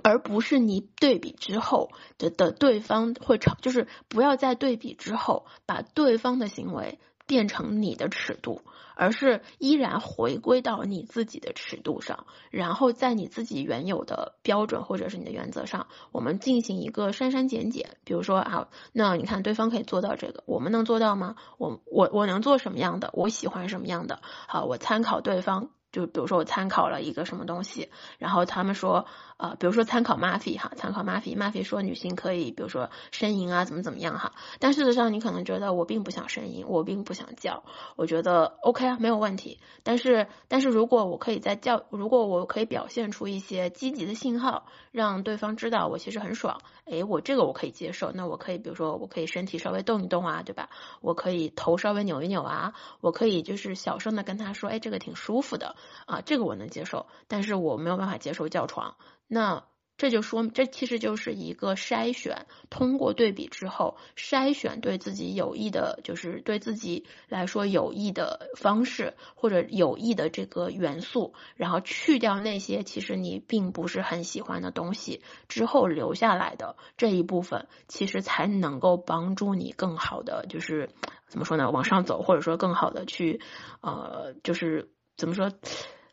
而不是你对比之后的的对方会成，就是不要在对比之后把对方的行为。变成你的尺度，而是依然回归到你自己的尺度上，然后在你自己原有的标准或者是你的原则上，我们进行一个删删减减。比如说啊，那你看对方可以做到这个，我们能做到吗？我我我能做什么样的？我喜欢什么样的？好，我参考对方。就比如说我参考了一个什么东西，然后他们说，呃，比如说参考 m a f i 哈，参考 m a f i m a f i 说女性可以，比如说呻吟啊，怎么怎么样哈，但事实上你可能觉得我并不想呻吟，我并不想叫，我觉得 OK 啊，没有问题。但是，但是如果我可以在叫，如果我可以表现出一些积极的信号，让对方知道我其实很爽，诶，我这个我可以接受，那我可以，比如说我可以身体稍微动一动啊，对吧？我可以头稍微扭一扭啊，我可以就是小声的跟他说，哎，这个挺舒服的。啊，这个我能接受，但是我没有办法接受叫床。那这就说，这其实就是一个筛选，通过对比之后筛选对自己有益的，就是对自己来说有益的方式或者有益的这个元素，然后去掉那些其实你并不是很喜欢的东西之后留下来的这一部分，其实才能够帮助你更好的，就是怎么说呢，往上走，或者说更好的去，呃，就是怎么说？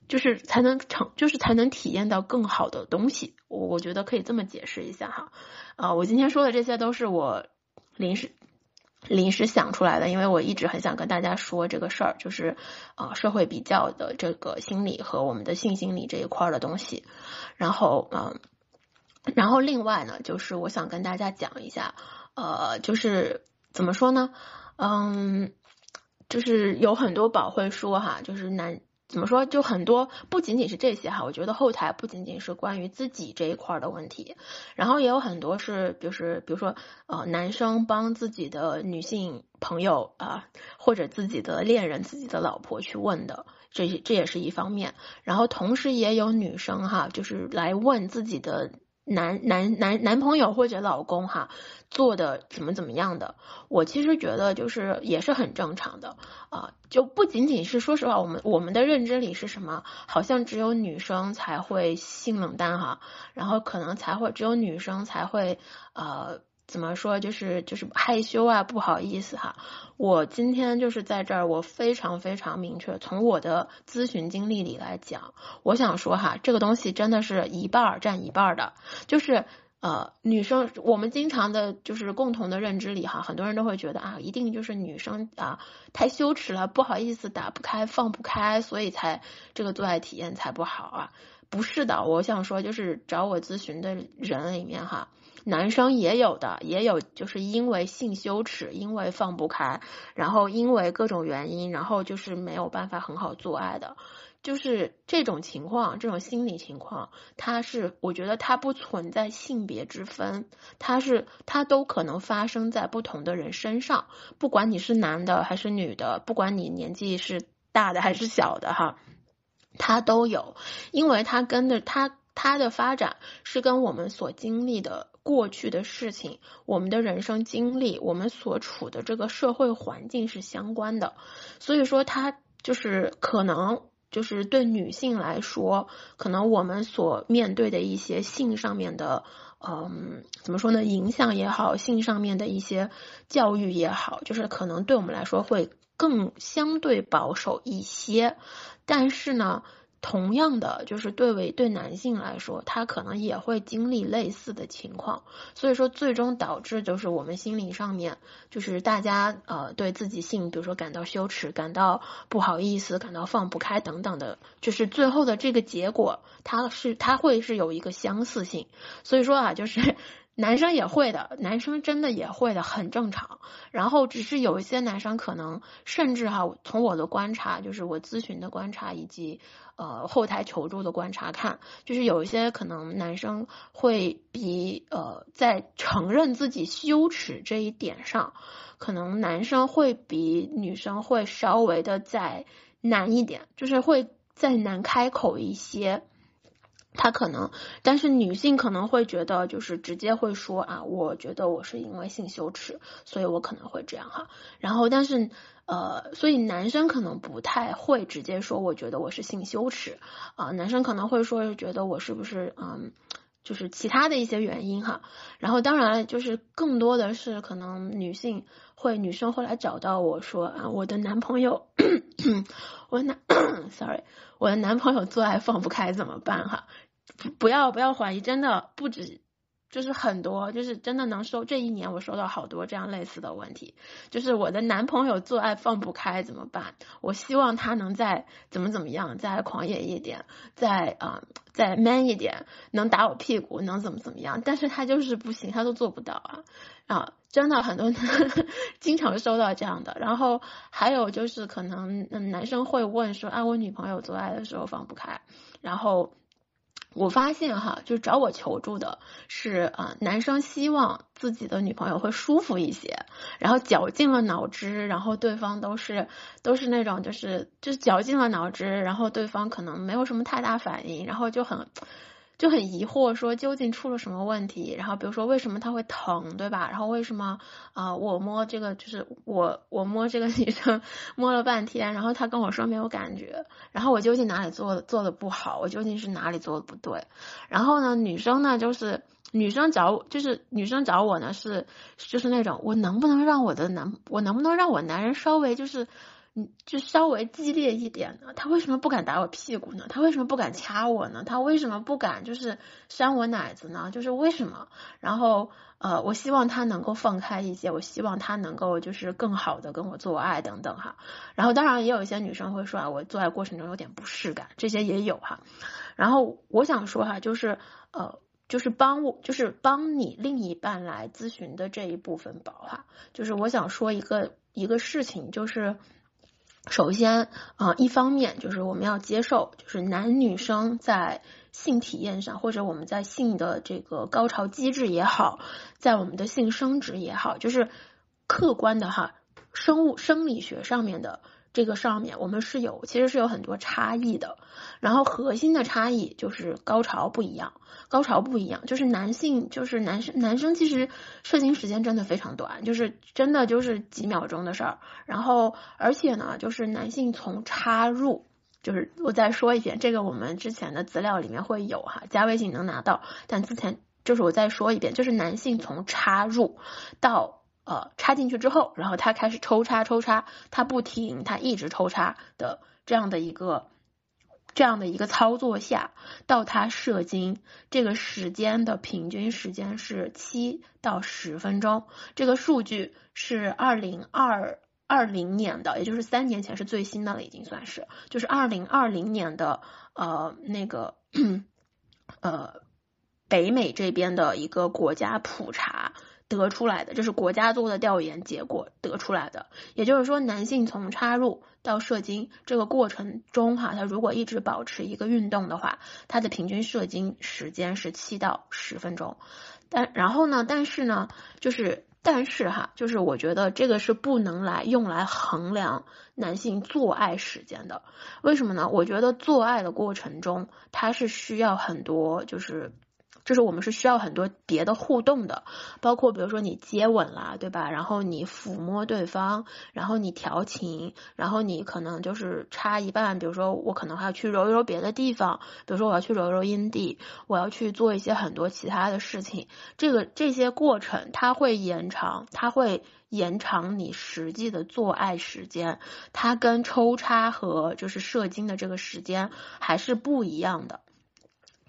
就是才能成，就是才能体验到更好的东西。我我觉得可以这么解释一下哈。啊，我今天说的这些都是我临时临时想出来的，因为我一直很想跟大家说这个事儿，就是啊社会比较的这个心理和我们的性心理这一块的东西。然后嗯，然后另外呢，就是我想跟大家讲一下，呃，就是怎么说呢？嗯，就是有很多宝会说哈，就是男。怎么说？就很多，不仅仅是这些哈。我觉得后台不仅仅是关于自己这一块的问题，然后也有很多是，就是比如说，呃，男生帮自己的女性朋友啊，或者自己的恋人、自己的老婆去问的，这这也是一方面。然后同时也有女生哈，就是来问自己的男男男男朋友或者老公哈做的怎么怎么样的，我其实觉得就是也是很正常的啊，就不仅仅是说实话，我们我们的认知里是什么，好像只有女生才会性冷淡哈，然后可能才会只有女生才会呃。怎么说？就是就是害羞啊，不好意思哈。我今天就是在这儿，我非常非常明确，从我的咨询经历里来讲，我想说哈，这个东西真的是一半儿占一半儿的。就是呃，女生我们经常的就是共同的认知里哈，很多人都会觉得啊，一定就是女生啊太羞耻了，不好意思打不开放不开，所以才这个做爱体验才不好啊。不是的，我想说就是找我咨询的人里面哈。男生也有的，也有就是因为性羞耻，因为放不开，然后因为各种原因，然后就是没有办法很好做爱的，就是这种情况，这种心理情况，它是我觉得它不存在性别之分，它是它都可能发生在不同的人身上，不管你是男的还是女的，不管你年纪是大的还是小的哈，它都有，因为它跟着它它的发展是跟我们所经历的。过去的事情，我们的人生经历，我们所处的这个社会环境是相关的，所以说它就是可能就是对女性来说，可能我们所面对的一些性上面的，嗯，怎么说呢？影响也好，性上面的一些教育也好，就是可能对我们来说会更相对保守一些，但是呢。同样的，就是对为对男性来说，他可能也会经历类似的情况，所以说最终导致就是我们心理上面，就是大家呃对自己性，比如说感到羞耻、感到不好意思、感到放不开等等的，就是最后的这个结果，它是它会是有一个相似性，所以说啊，就是。男生也会的，男生真的也会的，很正常。然后只是有一些男生可能，甚至哈，从我的观察，就是我咨询的观察以及呃后台求助的观察看，就是有一些可能男生会比呃在承认自己羞耻这一点上，可能男生会比女生会稍微的再难一点，就是会再难开口一些。他可能，但是女性可能会觉得，就是直接会说啊，我觉得我是因为性羞耻，所以我可能会这样哈。然后，但是呃，所以男生可能不太会直接说，我觉得我是性羞耻啊。男生可能会说，觉得我是不是嗯，就是其他的一些原因哈。然后，当然就是更多的是可能女性会，女生会来找到我说啊，我的男朋友，[coughs] 我男，[coughs] sorry，我的男朋友做爱放不开怎么办哈？不要不要怀疑，真的不止，就是很多，就是真的能收。这一年我收到好多这样类似的问题，就是我的男朋友做爱放不开怎么办？我希望他能再怎么怎么样，再狂野一点，再啊再 man 一点，能打我屁股，能怎么怎么样？但是他就是不行，他都做不到啊啊！真的很多 [laughs] 经常收到这样的，然后还有就是可能男生会问说，啊我女朋友做爱的时候放不开，然后。我发现哈，就找我求助的是啊，男生希望自己的女朋友会舒服一些，然后绞尽了脑汁，然后对方都是都是那种就是就是绞尽了脑汁，然后对方可能没有什么太大反应，然后就很。就很疑惑，说究竟出了什么问题？然后比如说为什么他会疼，对吧？然后为什么啊？我摸这个就是我我摸这个女生摸了半天，然后他跟我说没有感觉，然后我究竟哪里做的做的不好？我究竟是哪里做的不对？然后呢，女生呢就是女生找我，就是女生找我呢是就是那种我能不能让我的男我能不能让我男人稍微就是。就稍微激烈一点呢？他为什么不敢打我屁股呢？他为什么不敢掐我呢？他为什么不敢就是扇我奶子呢？就是为什么？然后呃，我希望他能够放开一些，我希望他能够就是更好的跟我做爱等等哈。然后当然也有一些女生会说啊，我做爱过程中有点不适感，这些也有哈。然后我想说哈，就是呃，就是帮我就是帮你另一半来咨询的这一部分宝哈，就是我想说一个一个事情就是。首先啊，一方面就是我们要接受，就是男女生在性体验上，或者我们在性的这个高潮机制也好，在我们的性生殖也好，就是客观的哈，生物生理学上面的这个上面，我们是有其实是有很多差异的。然后核心的差异就是高潮不一样，高潮不一样，就是男性就是男生男生其实射精时间真的非常短，就是真的就是几秒钟的事儿。然后而且呢，就是男性从插入，就是我再说一遍，这个我们之前的资料里面会有哈，加微信能拿到。但之前就是我再说一遍，就是男性从插入到。呃，插进去之后，然后他开始抽插抽插，他不停，他一直抽插的这样的一个这样的一个操作下，到他射精这个时间的平均时间是七到十分钟。这个数据是二零二二零年的，也就是三年前是最新的了，已经算是，就是二零二零年的呃那个 [clears throat] 呃北美这边的一个国家普查。得出来的，这是国家做的调研结果得出来的。也就是说，男性从插入到射精这个过程中，哈，他如果一直保持一个运动的话，他的平均射精时间是七到十分钟。但然后呢，但是呢，就是但是哈，就是我觉得这个是不能来用来衡量男性做爱时间的。为什么呢？我觉得做爱的过程中，它是需要很多就是。就是我们是需要很多别的互动的，包括比如说你接吻啦，对吧？然后你抚摸对方，然后你调情，然后你可能就是插一半，比如说我可能还要去揉一揉别的地方，比如说我要去揉揉阴蒂，我要去做一些很多其他的事情。这个这些过程它会延长，它会延长你实际的做爱时间，它跟抽插和就是射精的这个时间还是不一样的。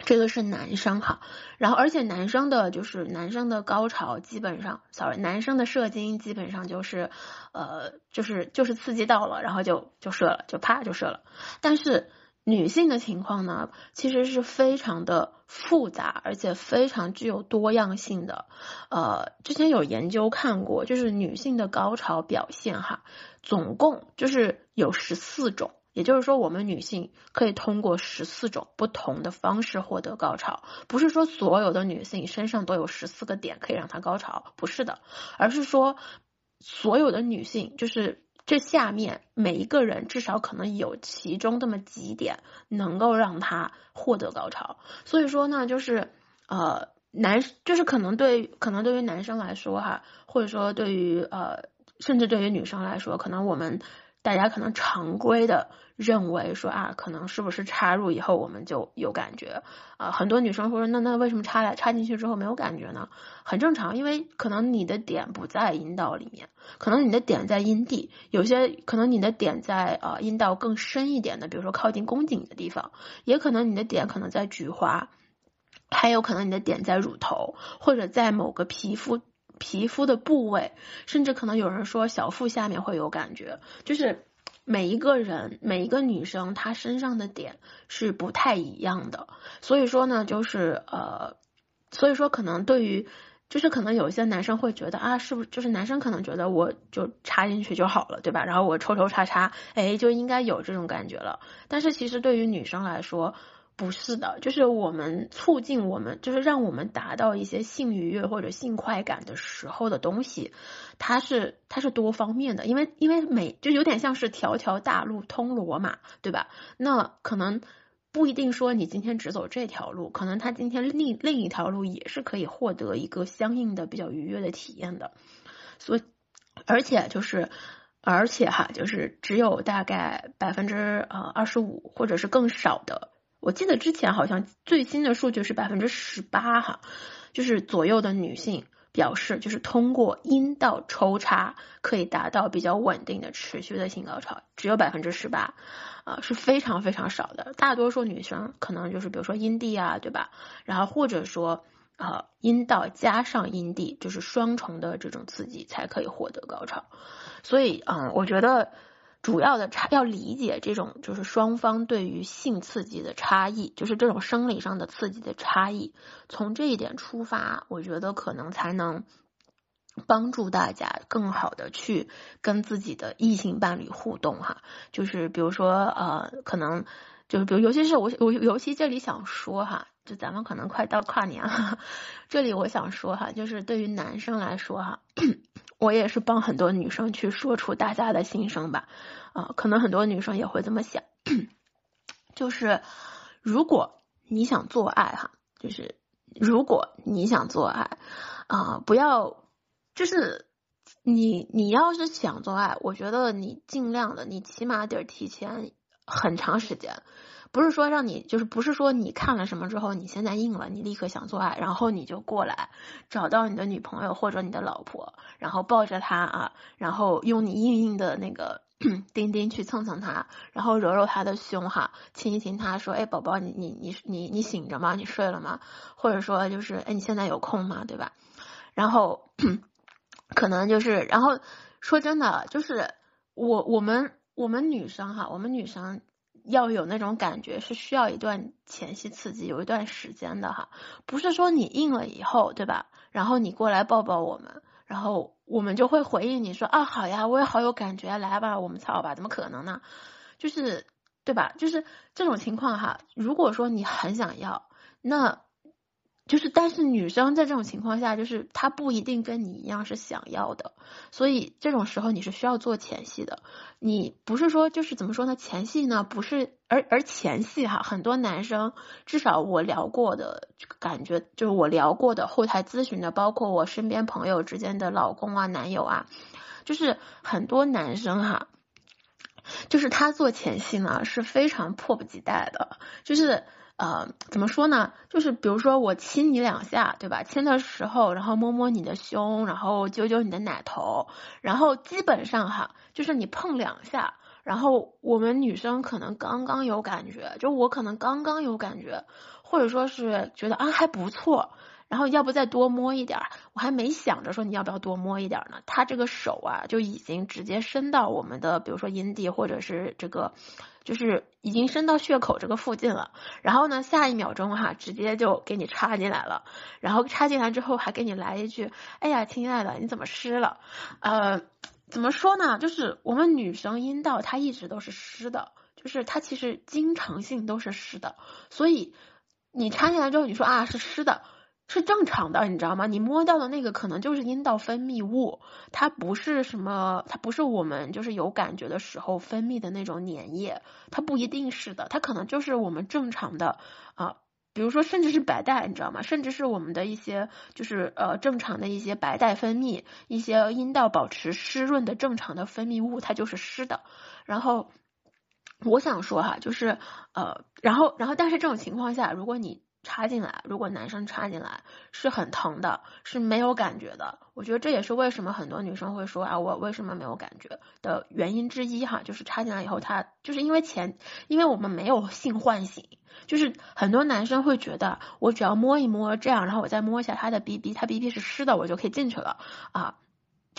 这个是男生哈，然后而且男生的就是男生的高潮基本上，sorry，男生的射精基本上就是，呃，就是就是刺激到了，然后就就射了，就啪就射了。但是女性的情况呢，其实是非常的复杂，而且非常具有多样性的。呃，之前有研究看过，就是女性的高潮表现哈，总共就是有十四种。也就是说，我们女性可以通过十四种不同的方式获得高潮，不是说所有的女性身上都有十四个点可以让她高潮，不是的，而是说所有的女性，就是这下面每一个人至少可能有其中这么几点能够让她获得高潮。所以说呢，就是呃男，就是可能对可能对于男生来说哈，或者说对于呃甚至对于女生来说，可能我们。大家可能常规的认为说啊，可能是不是插入以后我们就有感觉啊？很多女生会说，那那为什么插来插进去之后没有感觉呢？很正常，因为可能你的点不在阴道里面，可能你的点在阴蒂，有些可能你的点在呃阴道更深一点的，比如说靠近宫颈的地方，也可能你的点可能在菊花，还有可能你的点在乳头或者在某个皮肤。皮肤的部位，甚至可能有人说小腹下面会有感觉，就是每一个人每一个女生她身上的点是不太一样的，所以说呢，就是呃，所以说可能对于就是可能有一些男生会觉得啊，是不是就是男生可能觉得我就插进去就好了，对吧？然后我抽抽插插，哎，就应该有这种感觉了。但是其实对于女生来说，不是的，就是我们促进我们，就是让我们达到一些性愉悦或者性快感的时候的东西，它是它是多方面的，因为因为每就有点像是条条大路通罗马，对吧？那可能不一定说你今天只走这条路，可能他今天另另一条路也是可以获得一个相应的比较愉悦的体验的，所以而且就是而且哈，就是只有大概百分之呃二十五或者是更少的。我记得之前好像最新的数据是百分之十八哈，就是左右的女性表示，就是通过阴道抽插可以达到比较稳定的持续的性高潮，只有百分之十八，啊是非常非常少的。大多数女生可能就是比如说阴蒂啊，对吧？然后或者说啊阴道加上阴蒂，就是双重的这种刺激才可以获得高潮。所以嗯，我觉得。主要的差要理解这种就是双方对于性刺激的差异，就是这种生理上的刺激的差异。从这一点出发，我觉得可能才能帮助大家更好的去跟自己的异性伴侣互动哈。就是比如说呃，可能就是比如尤其是我我尤其这里想说哈，就咱们可能快到跨年了，[laughs] 这里我想说哈，就是对于男生来说哈。我也是帮很多女生去说出大家的心声吧，啊，可能很多女生也会这么想，[clears throat] 就是如果你想做爱哈，就是如果你想做爱啊，不要就是你你要是想做爱，我觉得你尽量的，你起码得提前很长时间。不是说让你，就是不是说你看了什么之后，你现在硬了，你立刻想做爱，然后你就过来找到你的女朋友或者你的老婆，然后抱着她啊，然后用你硬硬的那个 [clears throat] 丁丁去蹭蹭她，然后揉揉她的胸哈，亲一亲她，说，哎，宝宝，你你你你你醒着吗？你睡了吗？或者说就是，哎，你现在有空吗？对吧？然后 [clears throat] 可能就是，然后说真的，就是我我们我们女生哈，我们女生。要有那种感觉是需要一段前期刺激，有一段时间的哈，不是说你硬了以后，对吧？然后你过来抱抱我们，然后我们就会回应你说啊好呀，我也好有感觉，来吧，我们操吧，怎么可能呢？就是对吧？就是这种情况哈，如果说你很想要，那。就是，但是女生在这种情况下，就是她不一定跟你一样是想要的，所以这种时候你是需要做前戏的。你不是说就是怎么说呢？前戏呢不是，而而前戏哈，很多男生至少我聊过的感觉，就是我聊过的后台咨询的，包括我身边朋友之间的老公啊、男友啊，就是很多男生哈，就是他做前戏呢是非常迫不及待的，就是。呃，怎么说呢？就是比如说我亲你两下，对吧？亲的时候，然后摸摸你的胸，然后揪揪你的奶头，然后基本上哈，就是你碰两下，然后我们女生可能刚刚有感觉，就我可能刚刚有感觉，或者说是觉得啊还不错。然后要不再多摸一点，我还没想着说你要不要多摸一点呢。他这个手啊就已经直接伸到我们的，比如说阴蒂或者是这个，就是已经伸到血口这个附近了。然后呢，下一秒钟哈，直接就给你插进来了。然后插进来之后还给你来一句：“哎呀，亲爱的，你怎么湿了？”呃，怎么说呢？就是我们女生阴道它一直都是湿的，就是它其实经常性都是湿的。所以你插进来之后，你说啊是湿的。是正常的，你知道吗？你摸到的那个可能就是阴道分泌物，它不是什么，它不是我们就是有感觉的时候分泌的那种粘液，它不一定是的，它可能就是我们正常的啊，比如说甚至是白带，你知道吗？甚至是我们的一些就是呃正常的一些白带分泌，一些阴道保持湿润的正常的分泌物，它就是湿的。然后我想说哈，就是呃，然后然后但是这种情况下，如果你插进来，如果男生插进来是很疼的，是没有感觉的。我觉得这也是为什么很多女生会说啊，我为什么没有感觉的原因之一哈，就是插进来以后，他就是因为前，因为我们没有性唤醒，就是很多男生会觉得我只要摸一摸这样，然后我再摸一下他的 B B，他 B B 是湿的，我就可以进去了啊。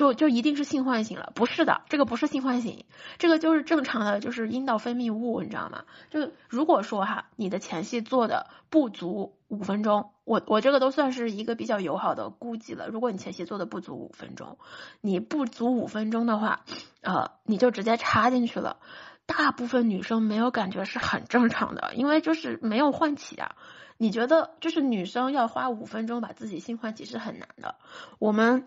就就一定是性唤醒了？不是的，这个不是性唤醒，这个就是正常的，就是阴道分泌物，你知道吗？就如果说哈，你的前戏做的不足五分钟，我我这个都算是一个比较友好的估计了。如果你前戏做的不足五分钟，你不足五分钟的话，呃，你就直接插进去了，大部分女生没有感觉是很正常的，因为就是没有唤起啊。你觉得就是女生要花五分钟把自己性唤起是很难的，我们。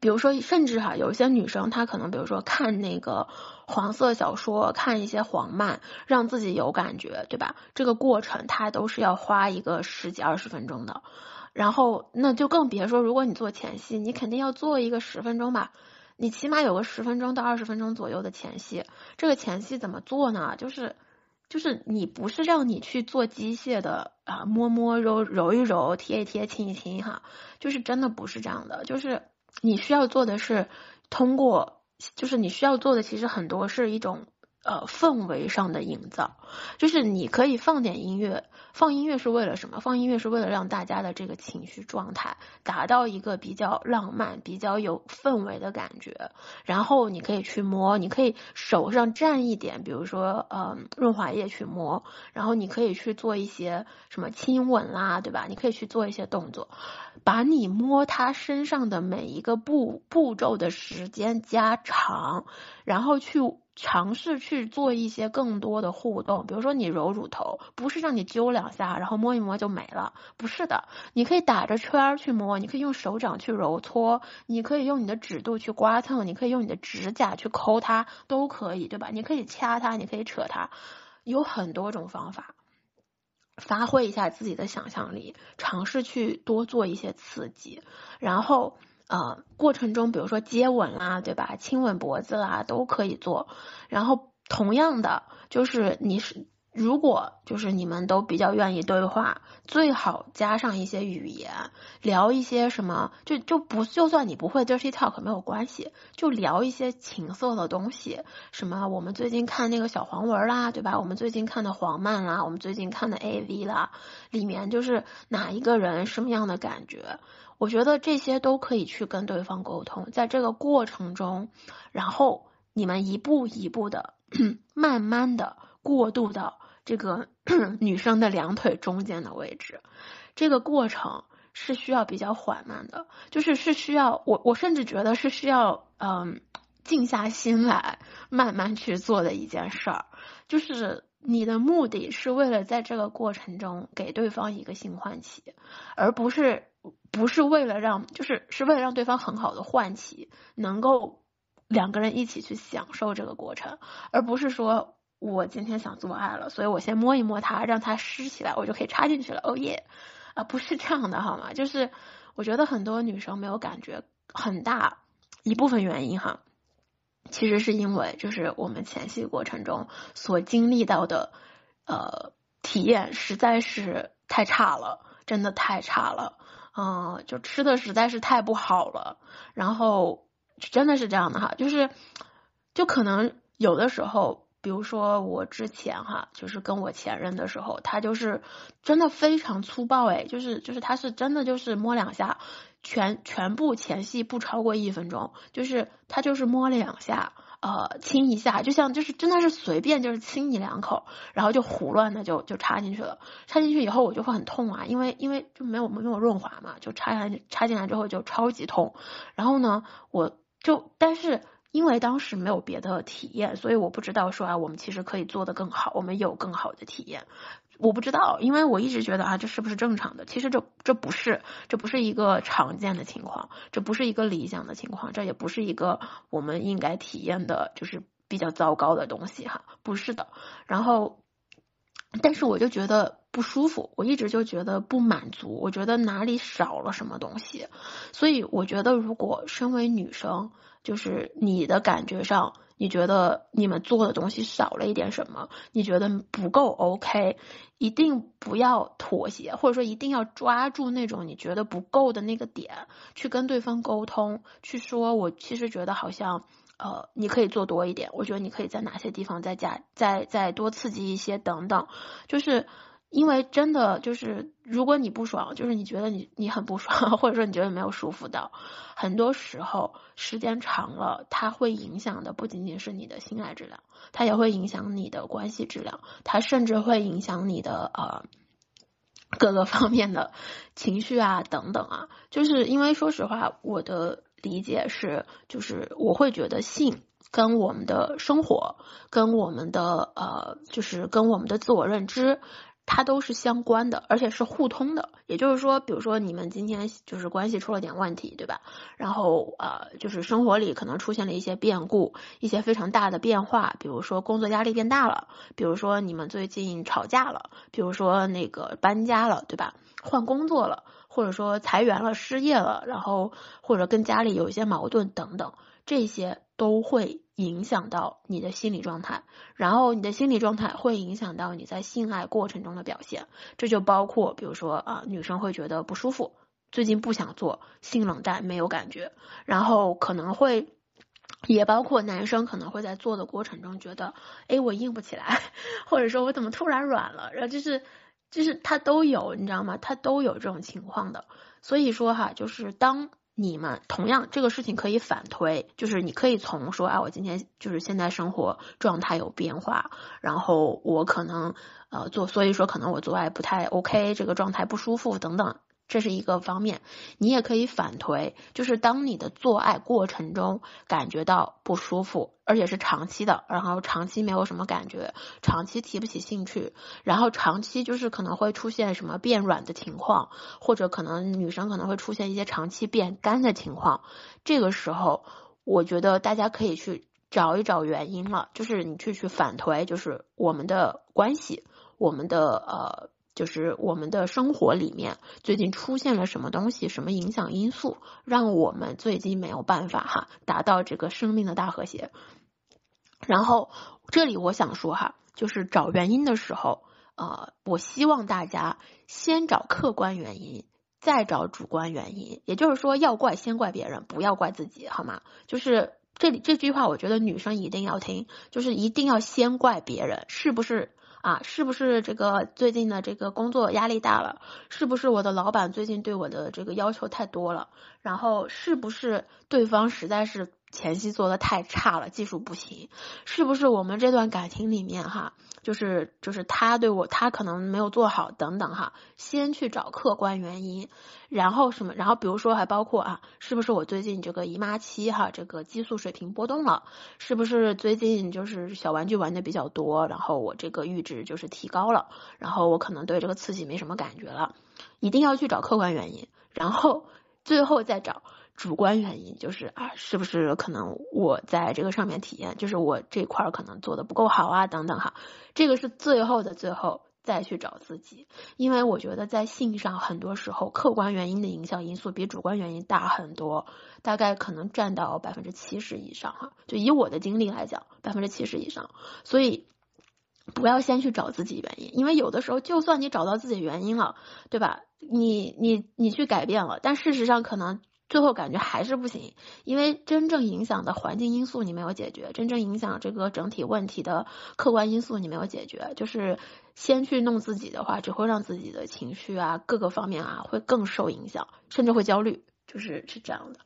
比如说，甚至哈，有一些女生她可能，比如说看那个黄色小说，看一些黄漫，让自己有感觉，对吧？这个过程她都是要花一个十几二十分钟的。然后，那就更别说，如果你做前戏，你肯定要做一个十分钟吧？你起码有个十分钟到二十分钟左右的前戏。这个前戏怎么做呢？就是，就是你不是让你去做机械的啊，摸摸揉揉一揉，贴一贴，亲一亲，哈，就是真的不是这样的，就是。你需要做的是通过，就是你需要做的其实很多是一种呃氛围上的营造，就是你可以放点音乐，放音乐是为了什么？放音乐是为了让大家的这个情绪状态达到一个比较浪漫、比较有氛围的感觉。然后你可以去摸，你可以手上蘸一点，比如说呃润滑液去摸，然后你可以去做一些什么亲吻啦，对吧？你可以去做一些动作。把你摸他身上的每一个步步骤的时间加长，然后去尝试去做一些更多的互动，比如说你揉乳头，不是让你揪两下，然后摸一摸就没了，不是的，你可以打着圈儿去摸，你可以用手掌去揉搓，你可以用你的指肚去刮蹭，你可以用你的指甲去抠它，都可以，对吧？你可以掐它，你可以扯它，有很多种方法，发挥一下自己的想象力，尝试去多做一些刺激，然后。呃，过程中比如说接吻啦，对吧？亲吻脖子啦，都可以做。然后同样的，就是你是如果就是你们都比较愿意对话，最好加上一些语言，聊一些什么，就就不就算你不会 dirty talk 没有关系，就聊一些情色的东西，什么我们最近看那个小黄文啦，对吧？我们最近看的黄漫啦，我们最近看的 AV 啦，里面就是哪一个人什么样的感觉。我觉得这些都可以去跟对方沟通，在这个过程中，然后你们一步一步的，[clears throat] 慢慢的过渡到这个 [clears throat] 女生的两腿中间的位置，这个过程是需要比较缓慢的，就是是需要我我甚至觉得是需要嗯静下心来慢慢去做的一件事儿，就是你的目的是为了在这个过程中给对方一个性唤起，而不是。不是为了让，就是是为了让对方很好的唤起，能够两个人一起去享受这个过程，而不是说我今天想做爱了，所以我先摸一摸它，让它湿起来，我就可以插进去了。哦耶，啊，不是这样的好吗？就是我觉得很多女生没有感觉，很大一部分原因哈，其实是因为就是我们前戏过程中所经历到的呃体验实在是太差了，真的太差了。嗯，就吃的实在是太不好了，然后真的是这样的哈，就是，就可能有的时候，比如说我之前哈，就是跟我前任的时候，他就是真的非常粗暴哎，就是就是他是真的就是摸两下，全全部前戏不超过一分钟，就是他就是摸两下。呃，亲一下，就像就是真的是随便就是亲你两口，然后就胡乱的就就插进去了。插进去以后我就会很痛啊，因为因为就没有没有润滑嘛，就插下插进来之后就超级痛。然后呢，我就但是因为当时没有别的体验，所以我不知道说啊，我们其实可以做的更好，我们有更好的体验。我不知道，因为我一直觉得啊，这是不是正常的？其实这这不是，这不是一个常见的情况，这不是一个理想的情况，这也不是一个我们应该体验的，就是比较糟糕的东西哈，不是的。然后，但是我就觉得不舒服，我一直就觉得不满足，我觉得哪里少了什么东西，所以我觉得如果身为女生，就是你的感觉上。你觉得你们做的东西少了一点什么？你觉得不够 OK？一定不要妥协，或者说一定要抓住那种你觉得不够的那个点，去跟对方沟通，去说，我其实觉得好像，呃，你可以做多一点，我觉得你可以在哪些地方再加，再再多刺激一些等等，就是。因为真的就是，如果你不爽，就是你觉得你你很不爽，或者说你觉得没有舒服到，很多时候时间长了，它会影响的不仅仅是你的性爱质量，它也会影响你的关系质量，它甚至会影响你的呃各个方面的情绪啊等等啊。就是因为说实话，我的理解是，就是我会觉得性跟我们的生活，跟我们的呃，就是跟我们的自我认知。它都是相关的，而且是互通的。也就是说，比如说你们今天就是关系出了点问题，对吧？然后呃，就是生活里可能出现了一些变故，一些非常大的变化，比如说工作压力变大了，比如说你们最近吵架了，比如说那个搬家了，对吧？换工作了，或者说裁员了、失业了，然后或者跟家里有一些矛盾等等，这些都会。影响到你的心理状态，然后你的心理状态会影响到你在性爱过程中的表现，这就包括比如说啊，女生会觉得不舒服，最近不想做，性冷淡，没有感觉，然后可能会也包括男生可能会在做的过程中觉得，哎，我硬不起来，或者说我怎么突然软了，然后就是就是他都有，你知道吗？他都有这种情况的，所以说哈，就是当。你们同样这个事情可以反推，就是你可以从说啊，我今天就是现在生活状态有变化，然后我可能呃做，所以说可能我做爱不太 OK，这个状态不舒服等等。这是一个方面，你也可以反推，就是当你的做爱过程中感觉到不舒服，而且是长期的，然后长期没有什么感觉，长期提不起兴趣，然后长期就是可能会出现什么变软的情况，或者可能女生可能会出现一些长期变干的情况，这个时候我觉得大家可以去找一找原因了，就是你去去反推，就是我们的关系，我们的呃。就是我们的生活里面最近出现了什么东西，什么影响因素，让我们最近没有办法哈达到这个生命的大和谐。然后这里我想说哈，就是找原因的时候，呃，我希望大家先找客观原因，再找主观原因。也就是说，要怪先怪别人，不要怪自己，好吗？就是这里这句话，我觉得女生一定要听，就是一定要先怪别人，是不是？啊，是不是这个最近的这个工作压力大了？是不是我的老板最近对我的这个要求太多了？然后是不是对方实在是？前期做的太差了，技术不行，是不是我们这段感情里面哈，就是就是他对我他可能没有做好等等哈，先去找客观原因，然后什么，然后比如说还包括啊，是不是我最近这个姨妈期哈，这个激素水平波动了，是不是最近就是小玩具玩的比较多，然后我这个阈值就是提高了，然后我可能对这个刺激没什么感觉了，一定要去找客观原因，然后最后再找。主观原因就是啊，是不是可能我在这个上面体验，就是我这块儿可能做的不够好啊，等等哈，这个是最后的最后再去找自己，因为我觉得在性上很多时候客观原因的影响因素比主观原因大很多，大概可能占到百分之七十以上哈，就以我的经历来讲，百分之七十以上，所以不要先去找自己原因，因为有的时候就算你找到自己原因了，对吧？你你你去改变了，但事实上可能。最后感觉还是不行，因为真正影响的环境因素你没有解决，真正影响这个整体问题的客观因素你没有解决，就是先去弄自己的话，只会让自己的情绪啊各个方面啊会更受影响，甚至会焦虑，就是是这样的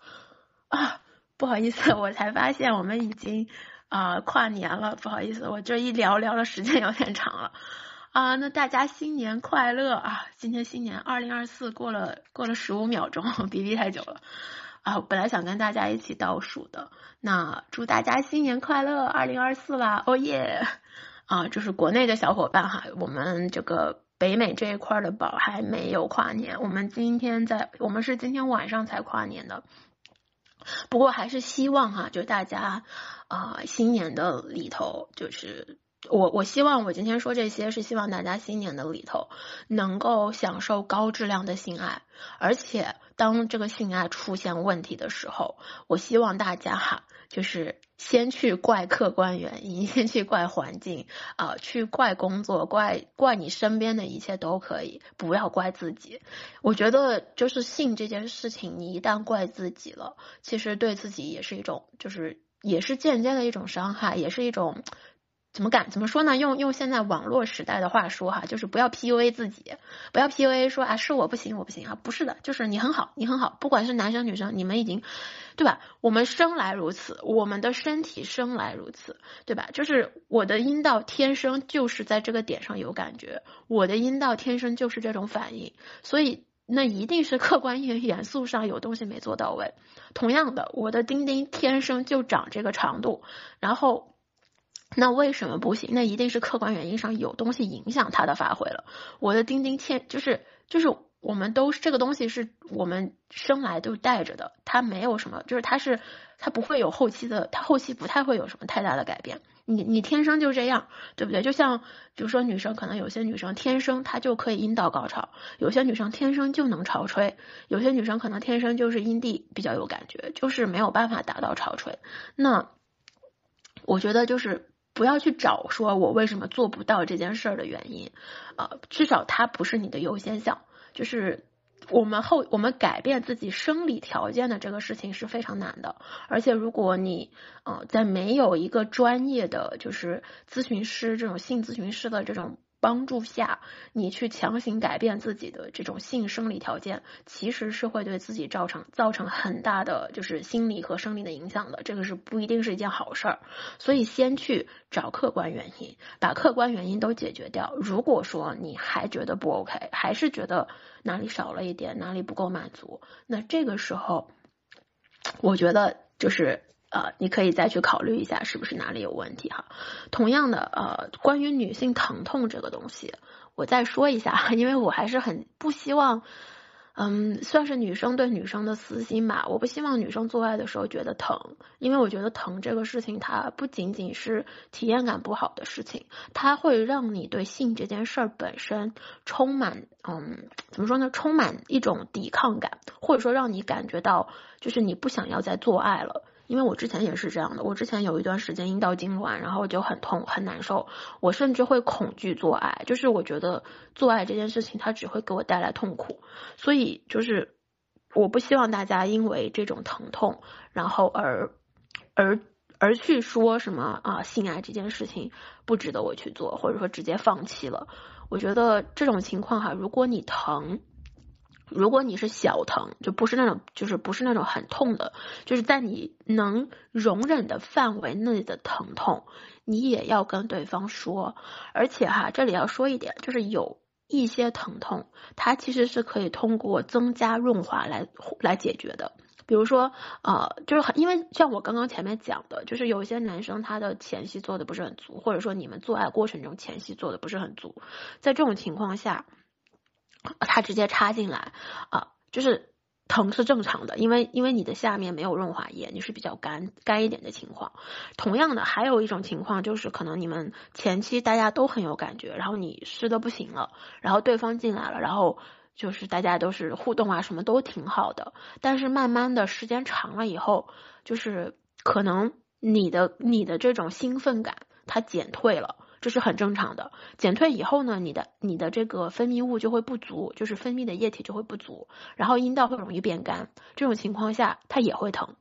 啊。不好意思，我才发现我们已经啊跨年了，不好意思，我这一聊聊的时间有点长了。啊，那大家新年快乐啊！今天新年二零二四过了过了十五秒钟，[laughs] 比比太久了啊！本来想跟大家一起倒数的，那祝大家新年快乐，二零二四啦，哦耶！啊，就是国内的小伙伴哈，我们这个北美这一块的宝还没有跨年，我们今天在，我们是今天晚上才跨年的，不过还是希望哈，就大家啊，新年的里头就是。我我希望我今天说这些是希望大家新年的里头能够享受高质量的性爱，而且当这个性爱出现问题的时候，我希望大家哈，就是先去怪客观原因，先去怪环境啊，去怪工作，怪怪你身边的一切都可以，不要怪自己。我觉得就是性这件事情，你一旦怪自己了，其实对自己也是一种，就是也是间接的一种伤害，也是一种。怎么敢怎么说呢？用用现在网络时代的话说哈，就是不要 PUA 自己，不要 PUA 说啊是我不行我不行啊，不是的，就是你很好你很好，不管是男生女生，你们已经对吧？我们生来如此，我们的身体生来如此，对吧？就是我的阴道天生就是在这个点上有感觉，我的阴道天生就是这种反应，所以那一定是客观元元素上有东西没做到位。同样的，我的丁丁天生就长这个长度，然后。那为什么不行？那一定是客观原因上有东西影响它的发挥了。我的钉钉嵌就是就是我们都这个东西是我们生来都带着的，它没有什么，就是它是它不会有后期的，它后期不太会有什么太大的改变。你你天生就这样，对不对？就像比如说女生，可能有些女生天生她就可以阴道高潮，有些女生天生就能潮吹，有些女生可能天生就是阴蒂比较有感觉，就是没有办法达到潮吹。那我觉得就是。不要去找说我为什么做不到这件事儿的原因，啊，至少它不是你的优先项。就是我们后我们改变自己生理条件的这个事情是非常难的，而且如果你呃在没有一个专业的就是咨询师这种性咨询师的这种帮助下，你去强行改变自己的这种性生理条件，其实是会对自己造成造成很大的就是心理和生理的影响的。这个是不一定是一件好事儿，所以先去找客观原因，把客观原因都解决掉。如果说你还觉得不 OK，还是觉得哪里少了一点，哪里不够满足，那这个时候，我觉得就是。呃，你可以再去考虑一下是不是哪里有问题哈。同样的，呃，关于女性疼痛这个东西，我再说一下，[laughs] 因为我还是很不希望，嗯，算是女生对女生的私心吧。我不希望女生做爱的时候觉得疼，因为我觉得疼这个事情，它不仅仅是体验感不好的事情，它会让你对性这件事儿本身充满，嗯，怎么说呢？充满一种抵抗感，或者说让你感觉到就是你不想要再做爱了。因为我之前也是这样的，我之前有一段时间阴道痉挛，然后就很痛很难受，我甚至会恐惧做爱，就是我觉得做爱这件事情它只会给我带来痛苦，所以就是我不希望大家因为这种疼痛，然后而而而去说什么啊性爱这件事情不值得我去做，或者说直接放弃了。我觉得这种情况哈，如果你疼。如果你是小疼，就不是那种，就是不是那种很痛的，就是在你能容忍的范围内的疼痛，你也要跟对方说。而且哈，这里要说一点，就是有一些疼痛，它其实是可以通过增加润滑来来解决的。比如说，呃，就是很因为像我刚刚前面讲的，就是有一些男生他的前戏做的不是很足，或者说你们做爱过程中前戏做的不是很足，在这种情况下。他直接插进来啊，就是疼是正常的，因为因为你的下面没有润滑液，你是比较干干一点的情况。同样的，还有一种情况就是可能你们前期大家都很有感觉，然后你湿的不行了，然后对方进来了，然后就是大家都是互动啊，什么都挺好的。但是慢慢的时间长了以后，就是可能你的你的这种兴奋感它减退了。这是很正常的，减退以后呢，你的你的这个分泌物就会不足，就是分泌的液体就会不足，然后阴道会容易变干，这种情况下它也会疼。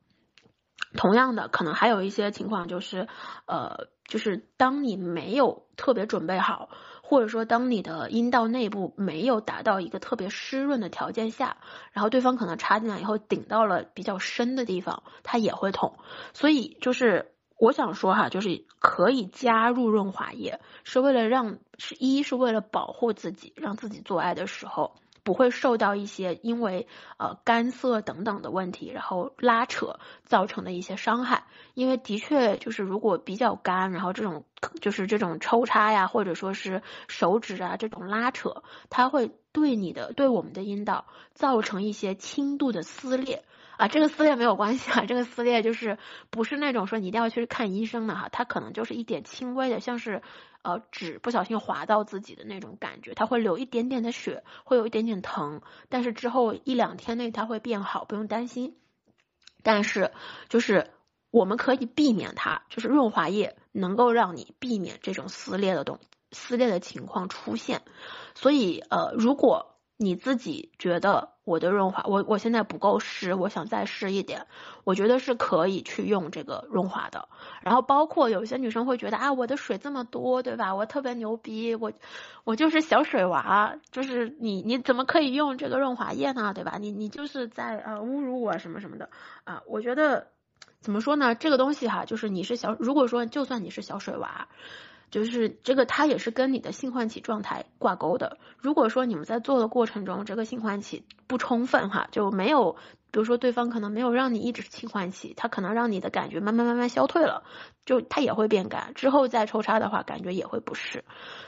同样的，可能还有一些情况就是，呃，就是当你没有特别准备好，或者说当你的阴道内部没有达到一个特别湿润的条件下，然后对方可能插进来以后顶到了比较深的地方，它也会痛。所以就是。我想说哈，就是可以加入润滑液，是为了让是一是为了保护自己，让自己做爱的时候不会受到一些因为呃干涩等等的问题，然后拉扯造成的一些伤害。因为的确就是如果比较干，然后这种就是这种抽插呀，或者说是手指啊这种拉扯，它会对你的对我们的阴道造成一些轻度的撕裂。啊，这个撕裂没有关系啊，这个撕裂就是不是那种说你一定要去看医生的哈，它可能就是一点轻微的，像是呃纸不小心划到自己的那种感觉，它会流一点点的血，会有一点点疼，但是之后一两天内它会变好，不用担心。但是就是我们可以避免它，就是润滑液能够让你避免这种撕裂的东撕裂的情况出现，所以呃如果。你自己觉得我的润滑，我我现在不够湿，我想再湿一点，我觉得是可以去用这个润滑的。然后包括有些女生会觉得啊，我的水这么多，对吧？我特别牛逼，我我就是小水娃，就是你你怎么可以用这个润滑液呢？对吧？你你就是在呃侮辱我什么什么的啊？我觉得怎么说呢？这个东西哈，就是你是小，如果说就算你是小水娃。就是这个，它也是跟你的性唤起状态挂钩的。如果说你们在做的过程中，这个性唤起不充分哈，就没有，比如说对方可能没有让你一直性唤起，他可能让你的感觉慢慢慢慢消退了，就它也会变干，之后再抽插的话，感觉也会不适。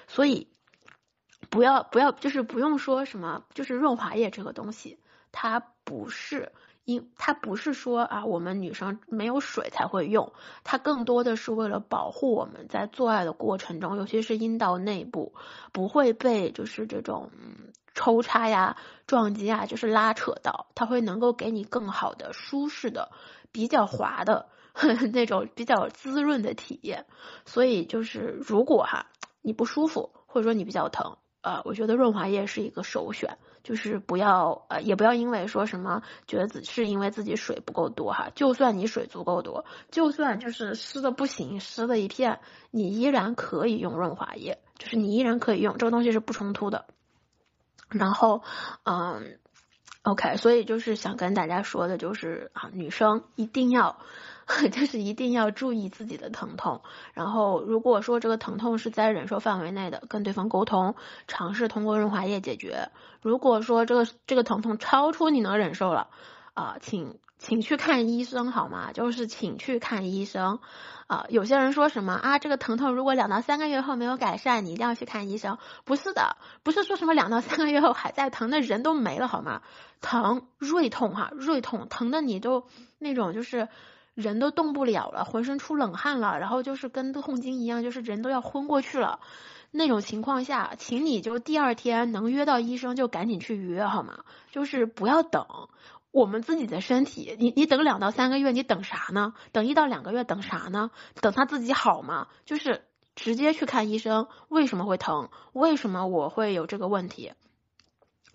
所以不要不要，就是不用说什么，就是润滑液这个东西，它不是。因它不是说啊，我们女生没有水才会用，它更多的是为了保护我们在做爱的过程中，尤其是阴道内部不会被就是这种抽插呀、撞击啊，就是拉扯到，它会能够给你更好的、舒适的、比较滑的 [laughs] 那种比较滋润的体验。所以就是如果哈你不舒服，或者说你比较疼。呃，我觉得润滑液是一个首选，就是不要呃，也不要因为说什么觉得自是因为自己水不够多哈，就算你水足够多，就算就是湿的不行，湿的一片，你依然可以用润滑液。就是你依然可以用这个东西是不冲突的。然后，嗯，OK，所以就是想跟大家说的就是啊，女生一定要。[laughs] 就是一定要注意自己的疼痛，然后如果说这个疼痛是在忍受范围内的，跟对方沟通，尝试通过润滑液解决。如果说这个这个疼痛超出你能忍受了，啊，请请去看医生好吗？就是请去看医生。啊，有些人说什么啊，这个疼痛如果两到三个月后没有改善，你一定要去看医生。不是的，不是说什么两到三个月后还在疼，那人都没了好吗？疼，锐痛哈，锐痛，疼的你都那种就是。人都动不了了，浑身出冷汗了，然后就是跟痛经一样，就是人都要昏过去了。那种情况下，请你就第二天能约到医生就赶紧去约好吗？就是不要等我们自己的身体，你你等两到三个月，你等啥呢？等一到两个月等啥呢？等他自己好吗？就是直接去看医生，为什么会疼？为什么我会有这个问题？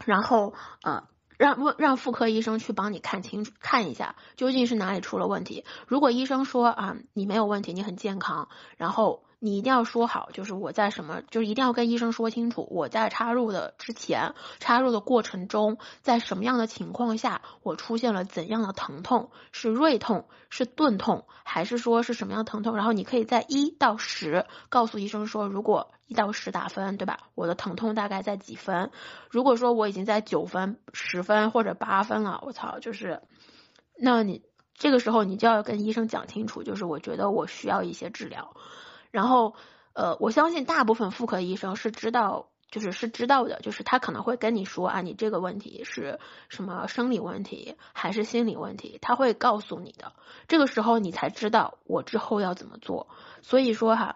然后呃。让问让妇科医生去帮你看清楚看一下究竟是哪里出了问题。如果医生说啊你没有问题，你很健康，然后。你一定要说好，就是我在什么，就是一定要跟医生说清楚，我在插入的之前，插入的过程中，在什么样的情况下，我出现了怎样的疼痛，是锐痛，是钝痛，还是说是什么样疼痛？然后你可以在一到十告诉医生说，如果一到十打分，对吧？我的疼痛大概在几分？如果说我已经在九分、十分或者八分了，我操，就是，那你这个时候你就要跟医生讲清楚，就是我觉得我需要一些治疗。然后，呃，我相信大部分妇科医生是知道，就是是知道的，就是他可能会跟你说啊，你这个问题是什么生理问题还是心理问题，他会告诉你的。这个时候你才知道我之后要怎么做。所以说哈，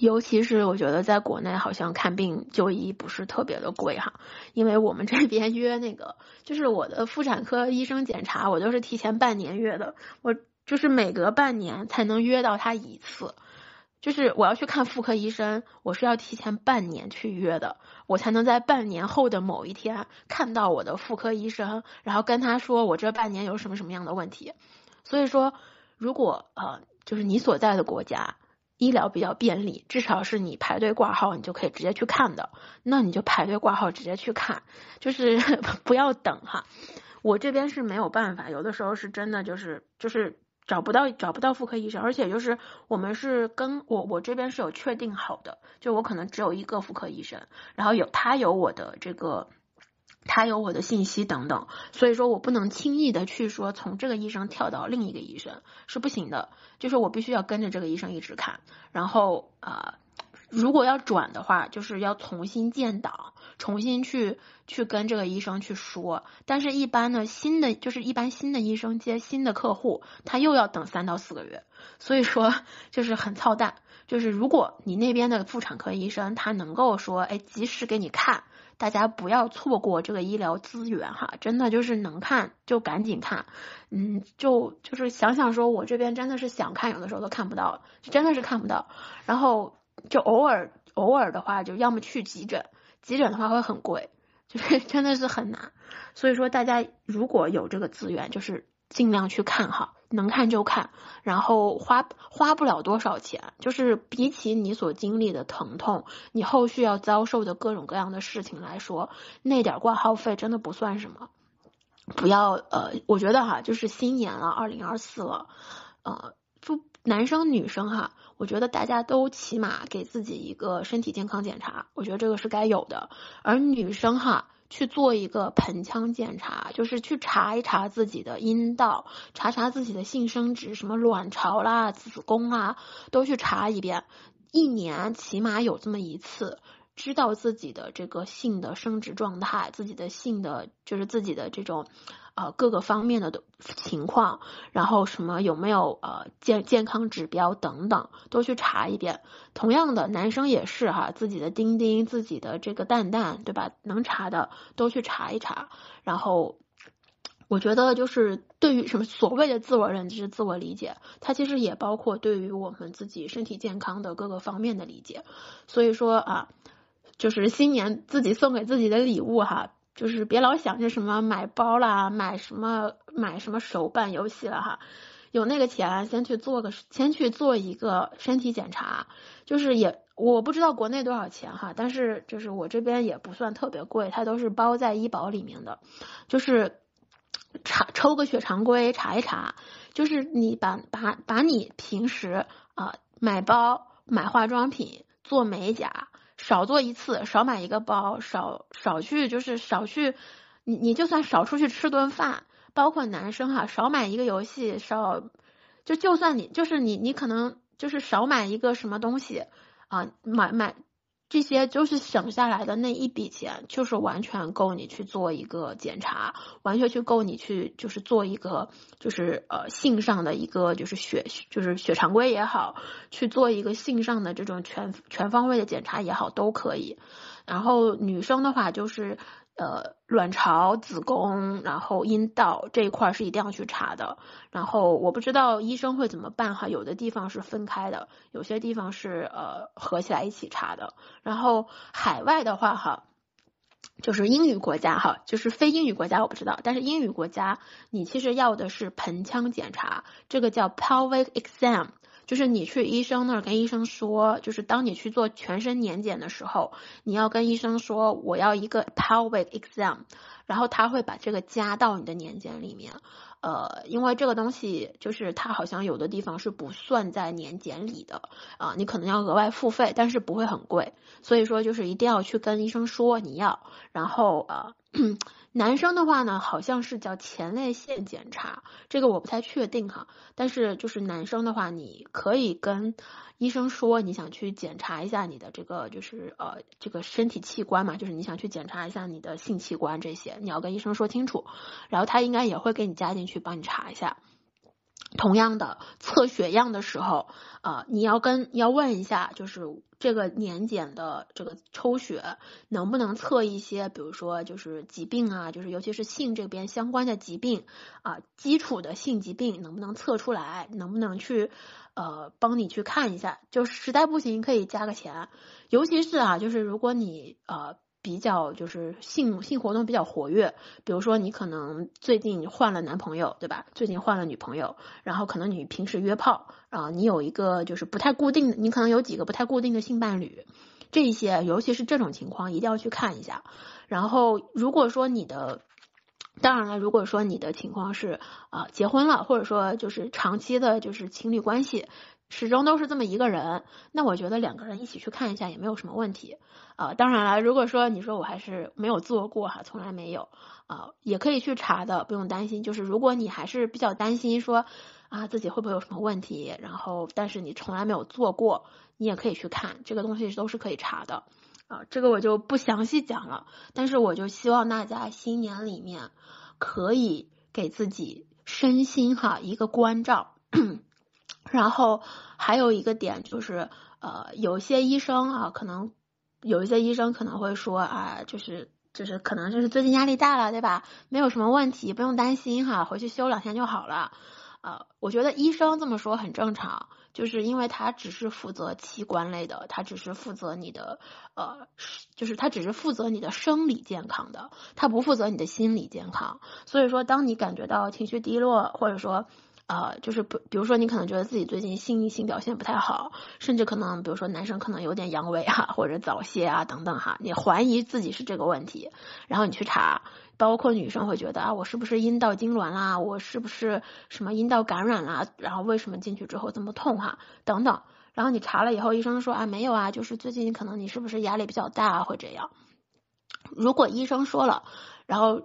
尤其是我觉得在国内好像看病就医不是特别的贵哈，因为我们这边约那个就是我的妇产科医生检查，我都是提前半年约的，我就是每隔半年才能约到他一次。就是我要去看妇科医生，我是要提前半年去约的，我才能在半年后的某一天看到我的妇科医生，然后跟他说我这半年有什么什么样的问题。所以说，如果呃，就是你所在的国家医疗比较便利，至少是你排队挂号你就可以直接去看的，那你就排队挂号直接去看，就是 [laughs] 不要等哈。我这边是没有办法，有的时候是真的就是就是。找不到找不到妇科医生，而且就是我们是跟我我这边是有确定好的，就我可能只有一个妇科医生，然后有他有我的这个，他有我的信息等等，所以说我不能轻易的去说从这个医生跳到另一个医生是不行的，就是我必须要跟着这个医生一直看，然后啊。如果要转的话，就是要重新建档，重新去去跟这个医生去说。但是，一般呢，新的就是一般新的医生接新的客户，他又要等三到四个月，所以说就是很操蛋。就是如果你那边的妇产科医生他能够说，哎，及时给你看，大家不要错过这个医疗资源哈，真的就是能看就赶紧看，嗯，就就是想想说，我这边真的是想看，有的时候都看不到，真的是看不到，然后。就偶尔偶尔的话，就要么去急诊，急诊的话会很贵，就是 [laughs] 真的是很难。所以说，大家如果有这个资源，就是尽量去看哈，能看就看，然后花花不了多少钱，就是比起你所经历的疼痛，你后续要遭受的各种各样的事情来说，那点挂号费真的不算什么。不要呃，我觉得哈，就是新年了，二零二四了，呃，男生女生哈。我觉得大家都起码给自己一个身体健康检查，我觉得这个是该有的。而女生哈，去做一个盆腔检查，就是去查一查自己的阴道，查查自己的性生殖，什么卵巢啦、子宫啊，都去查一遍。一年起码有这么一次。知道自己的这个性的生殖状态，自己的性的就是自己的这种呃各个方面的都情况，然后什么有没有呃健健康指标等等都去查一遍。同样的，男生也是哈，自己的丁丁、自己的这个蛋蛋，对吧？能查的都去查一查。然后我觉得就是对于什么所谓的自我认知、自我理解，它其实也包括对于我们自己身体健康的各个方面的理解。所以说啊。就是新年自己送给自己的礼物哈，就是别老想着什么买包啦，买什么买什么手办游戏了哈，有那个钱，先去做个，先去做一个身体检查，就是也我不知道国内多少钱哈，但是就是我这边也不算特别贵，它都是包在医保里面的，就是查抽个血常规查一查，就是你把把把你平时啊买包买化妆品做美甲少做一次，少买一个包，少少去就是少去，你你就算少出去吃顿饭。包括男生哈，少买一个游戏，少就就算你就是你你可能就是少买一个什么东西啊，买买这些就是省下来的那一笔钱，就是完全够你去做一个检查，完全去够你去就是做一个就是呃性上的一个就是血就是血常规也好，去做一个性上的这种全全方位的检查也好都可以。然后女生的话就是。呃，卵巢、子宫，然后阴道这一块是一定要去查的。然后我不知道医生会怎么办哈，有的地方是分开的，有些地方是呃合起来一起查的。然后海外的话哈，就是英语国家哈，就是非英语国家我不知道，但是英语国家你其实要的是盆腔检查，这个叫 pelvic exam。就是你去医生那儿跟医生说，就是当你去做全身年检的时候，你要跟医生说我要一个 pelvic exam，然后他会把这个加到你的年检里面。呃，因为这个东西就是它好像有的地方是不算在年检里的啊，你可能要额外付费，但是不会很贵。所以说就是一定要去跟医生说你要，然后呃。男生的话呢，好像是叫前列腺检查，这个我不太确定哈。但是就是男生的话，你可以跟医生说你想去检查一下你的这个就是呃这个身体器官嘛，就是你想去检查一下你的性器官这些，你要跟医生说清楚，然后他应该也会给你加进去帮你查一下。同样的，测血样的时候，啊，你要跟要问一下，就是这个年检的这个抽血能不能测一些，比如说就是疾病啊，就是尤其是性这边相关的疾病啊，基础的性疾病能不能测出来，能不能去呃帮你去看一下，就实在不行可以加个钱，尤其是啊，就是如果你呃。比较就是性性活动比较活跃，比如说你可能最近换了男朋友，对吧？最近换了女朋友，然后可能你平时约炮啊，你有一个就是不太固定的，你可能有几个不太固定的性伴侣，这一些尤其是这种情况一定要去看一下。然后如果说你的，当然了，如果说你的情况是啊结婚了，或者说就是长期的就是情侣关系。始终都是这么一个人，那我觉得两个人一起去看一下也没有什么问题啊。当然了，如果说你说我还是没有做过哈，从来没有啊，也可以去查的，不用担心。就是如果你还是比较担心说啊自己会不会有什么问题，然后但是你从来没有做过，你也可以去看，这个东西都是可以查的啊。这个我就不详细讲了，但是我就希望大家新年里面可以给自己身心哈一个关照。[coughs] 然后还有一个点就是，呃，有些医生啊，可能有一些医生可能会说啊，就是就是可能就是最近压力大了，对吧？没有什么问题，不用担心哈，回去休两天就好了。呃，我觉得医生这么说很正常，就是因为他只是负责器官类的，他只是负责你的呃，就是他只是负责你的生理健康的，他不负责你的心理健康。所以说，当你感觉到情绪低落，或者说。呃，就是不，比如说你可能觉得自己最近性性表现不太好，甚至可能比如说男生可能有点阳痿啊，或者早泄啊等等哈，你怀疑自己是这个问题，然后你去查，包括女生会觉得啊，我是不是阴道痉挛啦，我是不是什么阴道感染啦，然后为什么进去之后这么痛哈，等等，然后你查了以后，医生说啊没有啊，就是最近可能你是不是压力比较大会这样，如果医生说了，然后。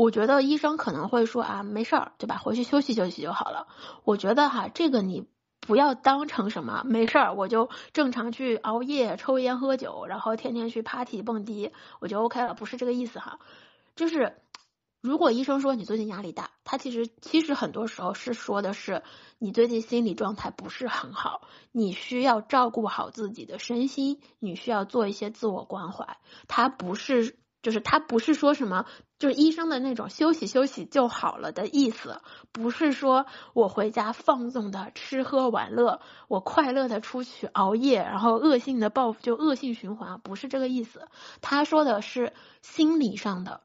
我觉得医生可能会说啊，没事儿，对吧？回去休息休息就好了。我觉得哈，这个你不要当成什么没事儿，我就正常去熬夜、抽烟、喝酒，然后天天去 party 蹦迪，我就 OK 了，不是这个意思哈。就是如果医生说你最近压力大，他其实其实很多时候是说的是你最近心理状态不是很好，你需要照顾好自己的身心，你需要做一些自我关怀。他不是。就是他不是说什么，就是医生的那种休息休息就好了的意思，不是说我回家放纵的吃喝玩乐，我快乐的出去熬夜，然后恶性的报复就恶性循环，不是这个意思。他说的是心理上的，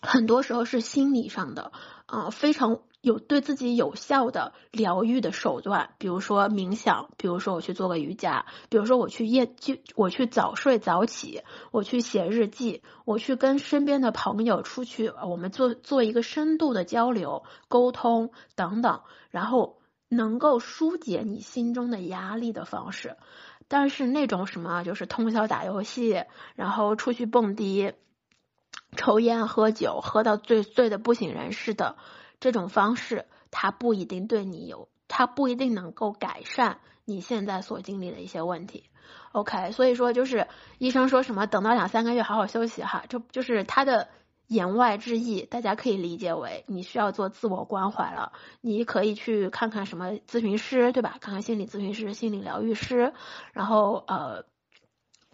很多时候是心理上的，啊，非常。有对自己有效的疗愈的手段，比如说冥想，比如说我去做个瑜伽，比如说我去夜就我去早睡早起，我去写日记，我去跟身边的朋友出去，我们做做一个深度的交流沟通等等，然后能够疏解你心中的压力的方式。但是那种什么就是通宵打游戏，然后出去蹦迪、抽烟喝酒，喝到醉醉的不省人事的。这种方式，它不一定对你有，它不一定能够改善你现在所经历的一些问题。OK，所以说就是医生说什么等到两三个月好好休息哈，这就是他的言外之意，大家可以理解为你需要做自我关怀了。你可以去看看什么咨询师，对吧？看看心理咨询师、心理疗愈师，然后呃，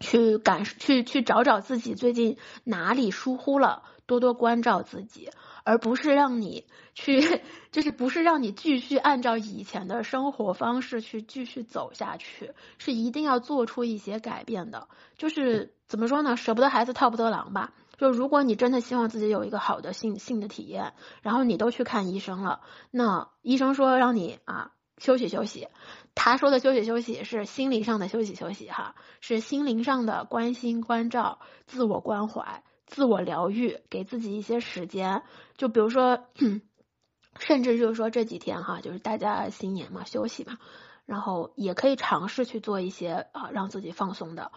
去感去去找找自己最近哪里疏忽了，多多关照自己。而不是让你去，[laughs] 就是不是让你继续按照以前的生活方式去继续走下去，是一定要做出一些改变的。就是怎么说呢？舍不得孩子套不得狼吧。就如果你真的希望自己有一个好的性性的体验，然后你都去看医生了，那医生说让你啊休息休息，他说的休息休息是心灵上的休息休息哈，是心灵上的关心关照、自我关怀。自我疗愈，给自己一些时间，就比如说，[clears throat] 甚至就是说这几天哈，就是大家新年嘛，休息嘛，然后也可以尝试去做一些啊，让自己放松的。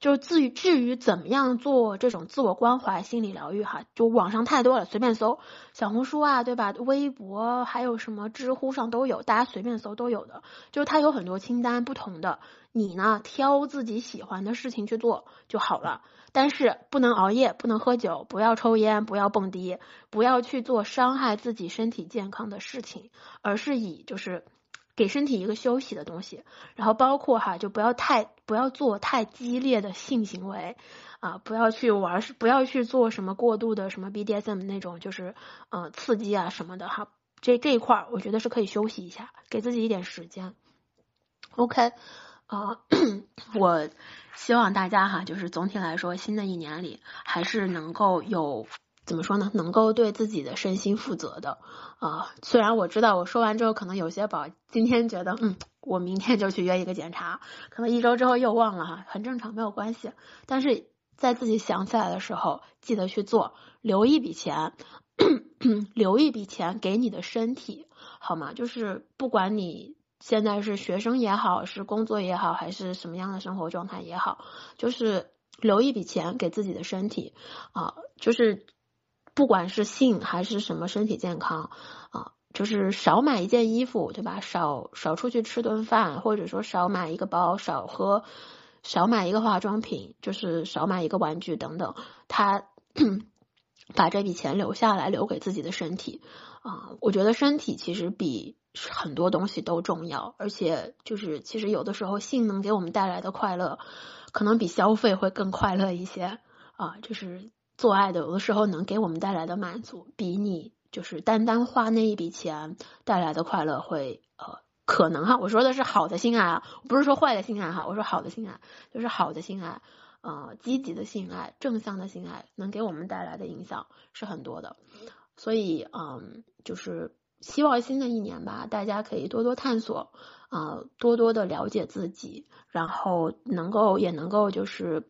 就至于至于怎么样做这种自我关怀、心理疗愈哈，就网上太多了，随便搜，小红书啊，对吧？微博还有什么知乎上都有，大家随便搜都有的。就是它有很多清单，不同的，你呢挑自己喜欢的事情去做就好了。但是不能熬夜，不能喝酒，不要抽烟，不要蹦迪，不要去做伤害自己身体健康的事情，而是以就是给身体一个休息的东西。然后包括哈，就不要太不要做太激烈的性行为啊，不要去玩，不要去做什么过度的什么 BDSM 那种就是呃刺激啊什么的哈。这这一块儿我觉得是可以休息一下，给自己一点时间。OK 啊，[coughs] 我。希望大家哈，就是总体来说，新的一年里还是能够有怎么说呢？能够对自己的身心负责的啊。虽然我知道我说完之后，可能有些宝今天觉得，嗯，我明天就去约一个检查，可能一周之后又忘了哈，很正常，没有关系。但是在自己想起来的时候，记得去做，留一笔钱，[clears throat] 留一笔钱给你的身体，好吗？就是不管你。现在是学生也好，是工作也好，还是什么样的生活状态也好，就是留一笔钱给自己的身体啊，就是不管是性还是什么身体健康啊，就是少买一件衣服，对吧？少少出去吃顿饭，或者说少买一个包，少喝，少买一个化妆品，就是少买一个玩具等等。他 [clears throat] 把这笔钱留下来，留给自己的身体啊，我觉得身体其实比。很多东西都重要，而且就是其实有的时候性能给我们带来的快乐，可能比消费会更快乐一些啊。就是做爱的有的时候能给我们带来的满足，比你就是单单花那一笔钱带来的快乐会呃可能哈。我说的是好的性爱啊，不是说坏的性爱哈。我说好的性爱就是好的性爱，呃，积极的性爱、正向的性爱能给我们带来的影响是很多的。所以嗯，就是。希望新的一年吧，大家可以多多探索，啊，多多的了解自己，然后能够也能够就是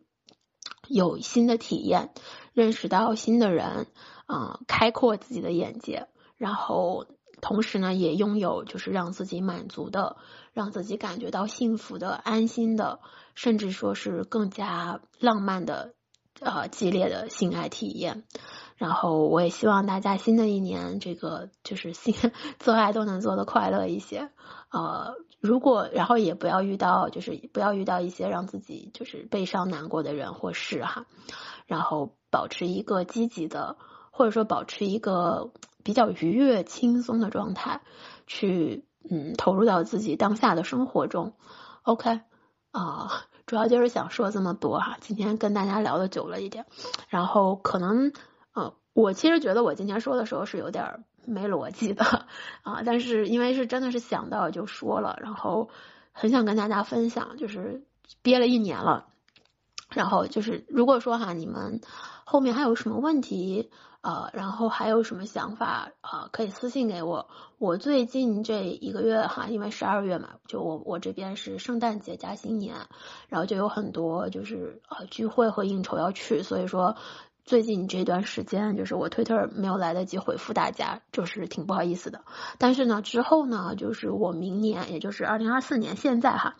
有新的体验，认识到新的人，啊，开阔自己的眼界，然后同时呢，也拥有就是让自己满足的，让自己感觉到幸福的、安心的，甚至说是更加浪漫的，呃，激烈的性爱体验。然后我也希望大家新的一年，这个就是性做爱都能做的快乐一些。呃，如果然后也不要遇到，就是不要遇到一些让自己就是悲伤难过的人或事哈。然后保持一个积极的，或者说保持一个比较愉悦轻松的状态，去嗯投入到自己当下的生活中。OK 啊，主要就是想说这么多哈。今天跟大家聊的久了一点，然后可能呃。我其实觉得我今天说的时候是有点没逻辑的啊，但是因为是真的是想到就说了，然后很想跟大家分享，就是憋了一年了，然后就是如果说哈你们后面还有什么问题？呃，然后还有什么想法？呃，可以私信给我。我最近这一个月哈，因为十二月嘛，就我我这边是圣诞节加新年，然后就有很多就是呃聚会和应酬要去，所以说最近这段时间就是我推特没有来得及回复大家，就是挺不好意思的。但是呢，之后呢，就是我明年，也就是二零二四年现在哈，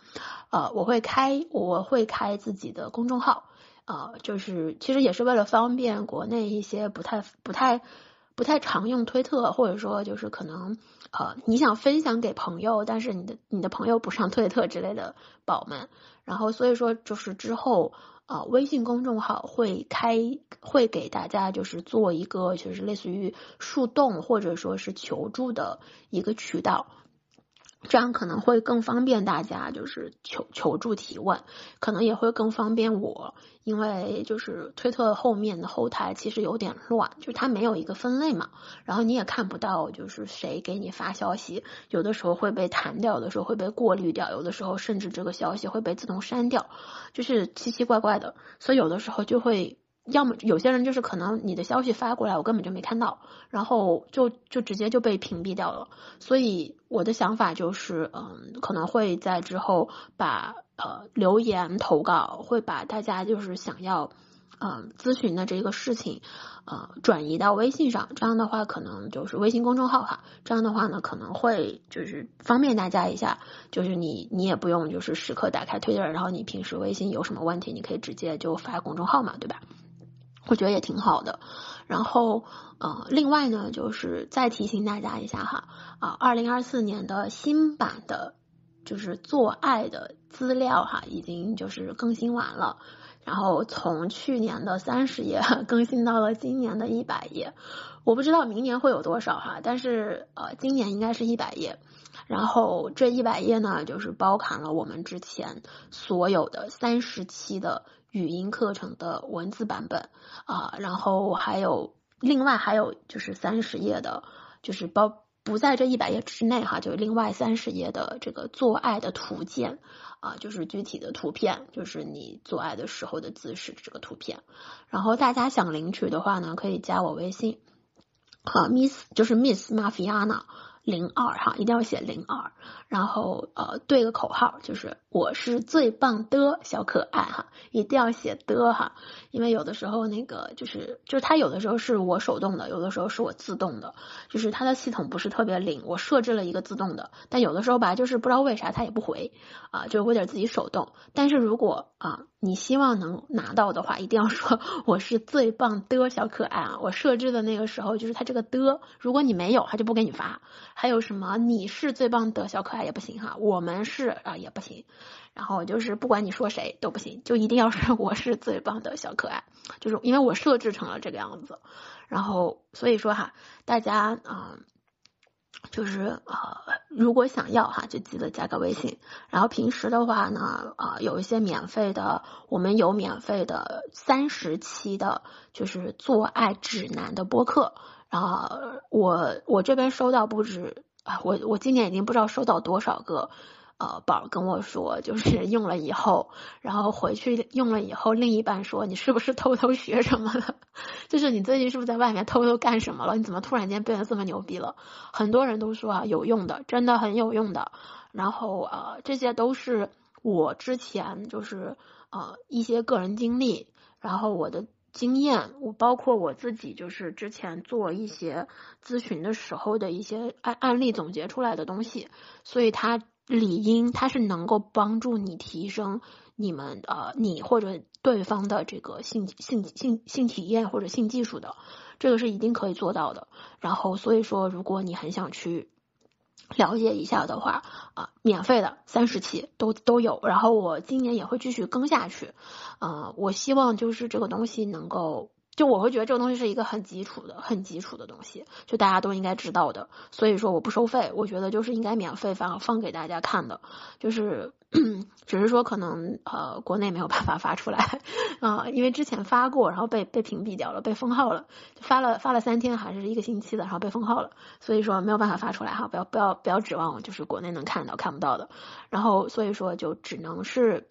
呃，我会开我会开自己的公众号。呃，就是其实也是为了方便国内一些不太不太不太常用推特，或者说就是可能呃你想分享给朋友，但是你的你的朋友不上推特之类的宝们，然后所以说就是之后呃微信公众号会开会给大家就是做一个就是类似于树洞或者说是求助的一个渠道。这样可能会更方便大家，就是求求助提问，可能也会更方便我，因为就是推特后面的后台其实有点乱，就它没有一个分类嘛，然后你也看不到就是谁给你发消息，有的时候会被弹掉，有的时候会被过滤掉，有的时候甚至这个消息会被自动删掉，就是奇奇怪怪的，所以有的时候就会。要么有些人就是可能你的消息发过来，我根本就没看到，然后就就直接就被屏蔽掉了。所以我的想法就是，嗯，可能会在之后把呃留言投稿，会把大家就是想要嗯咨询的这个事情，呃转移到微信上。这样的话，可能就是微信公众号哈。这样的话呢，可能会就是方便大家一下，就是你你也不用就是时刻打开推特，然后你平时微信有什么问题，你可以直接就发公众号嘛，对吧？我觉得也挺好的，然后呃，另外呢，就是再提醒大家一下哈，啊，二零二四年的新版的，就是做爱的资料哈，已经就是更新完了，然后从去年的三十页 [laughs] 更新到了今年的一百页，我不知道明年会有多少哈，但是呃，今年应该是一百页，然后这一百页呢，就是包含了我们之前所有的三十期的。语音课程的文字版本啊，然后还有另外还有就是三十页的，就是包不在这一百页之内哈，就另外三十页的这个做爱的图鉴啊，就是具体的图片，就是你做爱的时候的姿势这个图片。然后大家想领取的话呢，可以加我微信，啊，Miss 就是 Miss Mafiana 零二哈，一定要写零二。然后呃对个口号，就是我是最棒的小可爱哈，一定要写的哈，因为有的时候那个就是就是它有的时候是我手动的，有的时候是我自动的，就是它的系统不是特别灵，我设置了一个自动的，但有的时候吧，就是不知道为啥它也不回啊，就是我得自己手动。但是如果啊你希望能拿到的话，一定要说我是最棒的小可爱啊，我设置的那个时候就是它这个的，如果你没有，它就不给你发。还有什么你是最棒的小可爱。也不行哈，我们是啊也不行，然后就是不管你说谁都不行，就一定要是我是最棒的小可爱，就是因为我设置成了这个样子，然后所以说哈，大家啊，就是呃如果想要哈，就记得加个微信，然后平时的话呢，啊有一些免费的，我们有免费的三十期的，就是做爱指南的播客，然后我我这边收到不止。啊，我我今年已经不知道收到多少个，呃，宝跟我说，就是用了以后，然后回去用了以后，另一半说你是不是偷偷学什么了？[laughs] 就是你最近是不是在外面偷偷干什么了？你怎么突然间变得这么牛逼了？很多人都说啊，有用的，真的很有用的。然后呃，这些都是我之前就是呃一些个人经历，然后我的。经验，我包括我自己，就是之前做一些咨询的时候的一些案案例总结出来的东西，所以它理应它是能够帮助你提升你们呃你或者对方的这个性性性性体验或者性技术的，这个是一定可以做到的。然后所以说，如果你很想去。了解一下的话啊，免费的三十期都都有，然后我今年也会继续更下去，呃，我希望就是这个东西能够。就我会觉得这个东西是一个很基础的、很基础的东西，就大家都应该知道的。所以说我不收费，我觉得就是应该免费放放给大家看的。就是 [clears throat] 只是说可能呃国内没有办法发出来 [laughs] 啊，因为之前发过，然后被被屏蔽掉了，被封号了。发了发了三天还是一个星期的，然后被封号了，所以说没有办法发出来哈。不要不要不要指望就是国内能看到看不到的。然后所以说就只能是。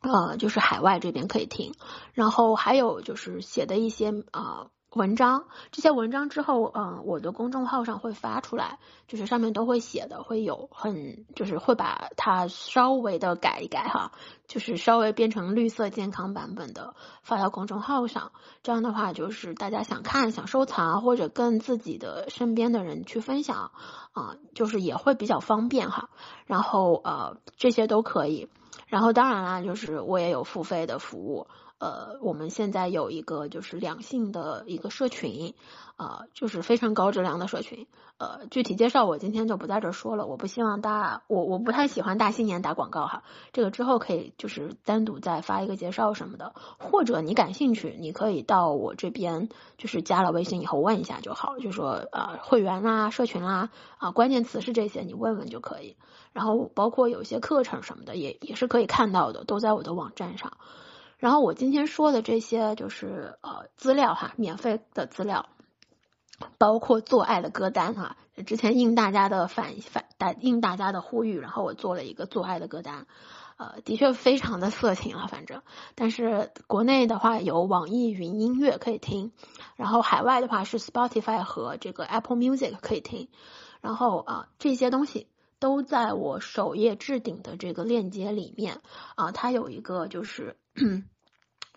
呃，就是海外这边可以听，然后还有就是写的一些啊。文章这些文章之后，嗯，我的公众号上会发出来，就是上面都会写的，会有很就是会把它稍微的改一改哈，就是稍微变成绿色健康版本的发到公众号上。这样的话，就是大家想看、想收藏或者跟自己的身边的人去分享啊，就是也会比较方便哈。然后呃，这些都可以。然后当然啦，就是我也有付费的服务。呃，我们现在有一个就是两性的一个社群，啊，就是非常高质量的社群。呃，具体介绍我今天就不在这说了，我不希望大我我不太喜欢大新年打广告哈。这个之后可以就是单独再发一个介绍什么的，或者你感兴趣，你可以到我这边就是加了微信以后问一下就好，就说呃会员啦、社群啦啊，关键词是这些，你问问就可以。然后包括有些课程什么的也也是可以看到的，都在我的网站上。然后我今天说的这些就是呃资料哈，免费的资料，包括做爱的歌单哈。之前应大家的反反大应大家的呼吁，然后我做了一个做爱的歌单，呃，的确非常的色情啊，反正。但是国内的话有网易云音乐可以听，然后海外的话是 Spotify 和这个 Apple Music 可以听，然后啊这些东西都在我首页置顶的这个链接里面啊，它有一个就是。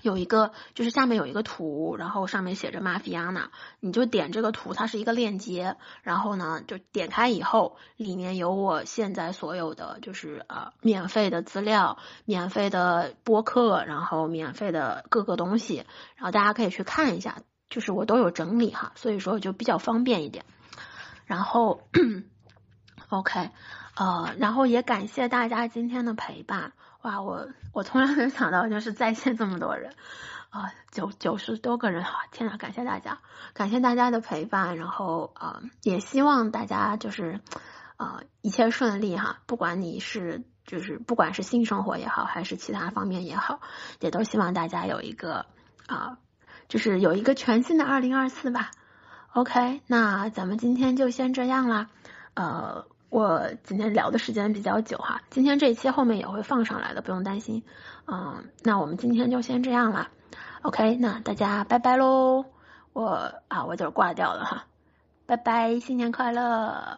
有一个就是下面有一个图，然后上面写着玛菲亚娜，你就点这个图，它是一个链接，然后呢就点开以后，里面有我现在所有的就是呃免费的资料、免费的播客，然后免费的各个东西，然后大家可以去看一下，就是我都有整理哈，所以说就比较方便一点。然后 OK，呃，然后也感谢大家今天的陪伴。哇，我我从来没有想到，就是在线这么多人啊，九九十多个人哈！天呐，感谢大家，感谢大家的陪伴，然后啊，也希望大家就是啊一切顺利哈，不管你是就是不管是性生活也好，还是其他方面也好，也都希望大家有一个啊，就是有一个全新的二零二四吧。OK，那咱们今天就先这样啦，呃。我今天聊的时间比较久哈，今天这一期后面也会放上来的，不用担心。嗯，那我们今天就先这样了，OK，那大家拜拜喽。我啊，我就挂掉了哈，拜拜，新年快乐。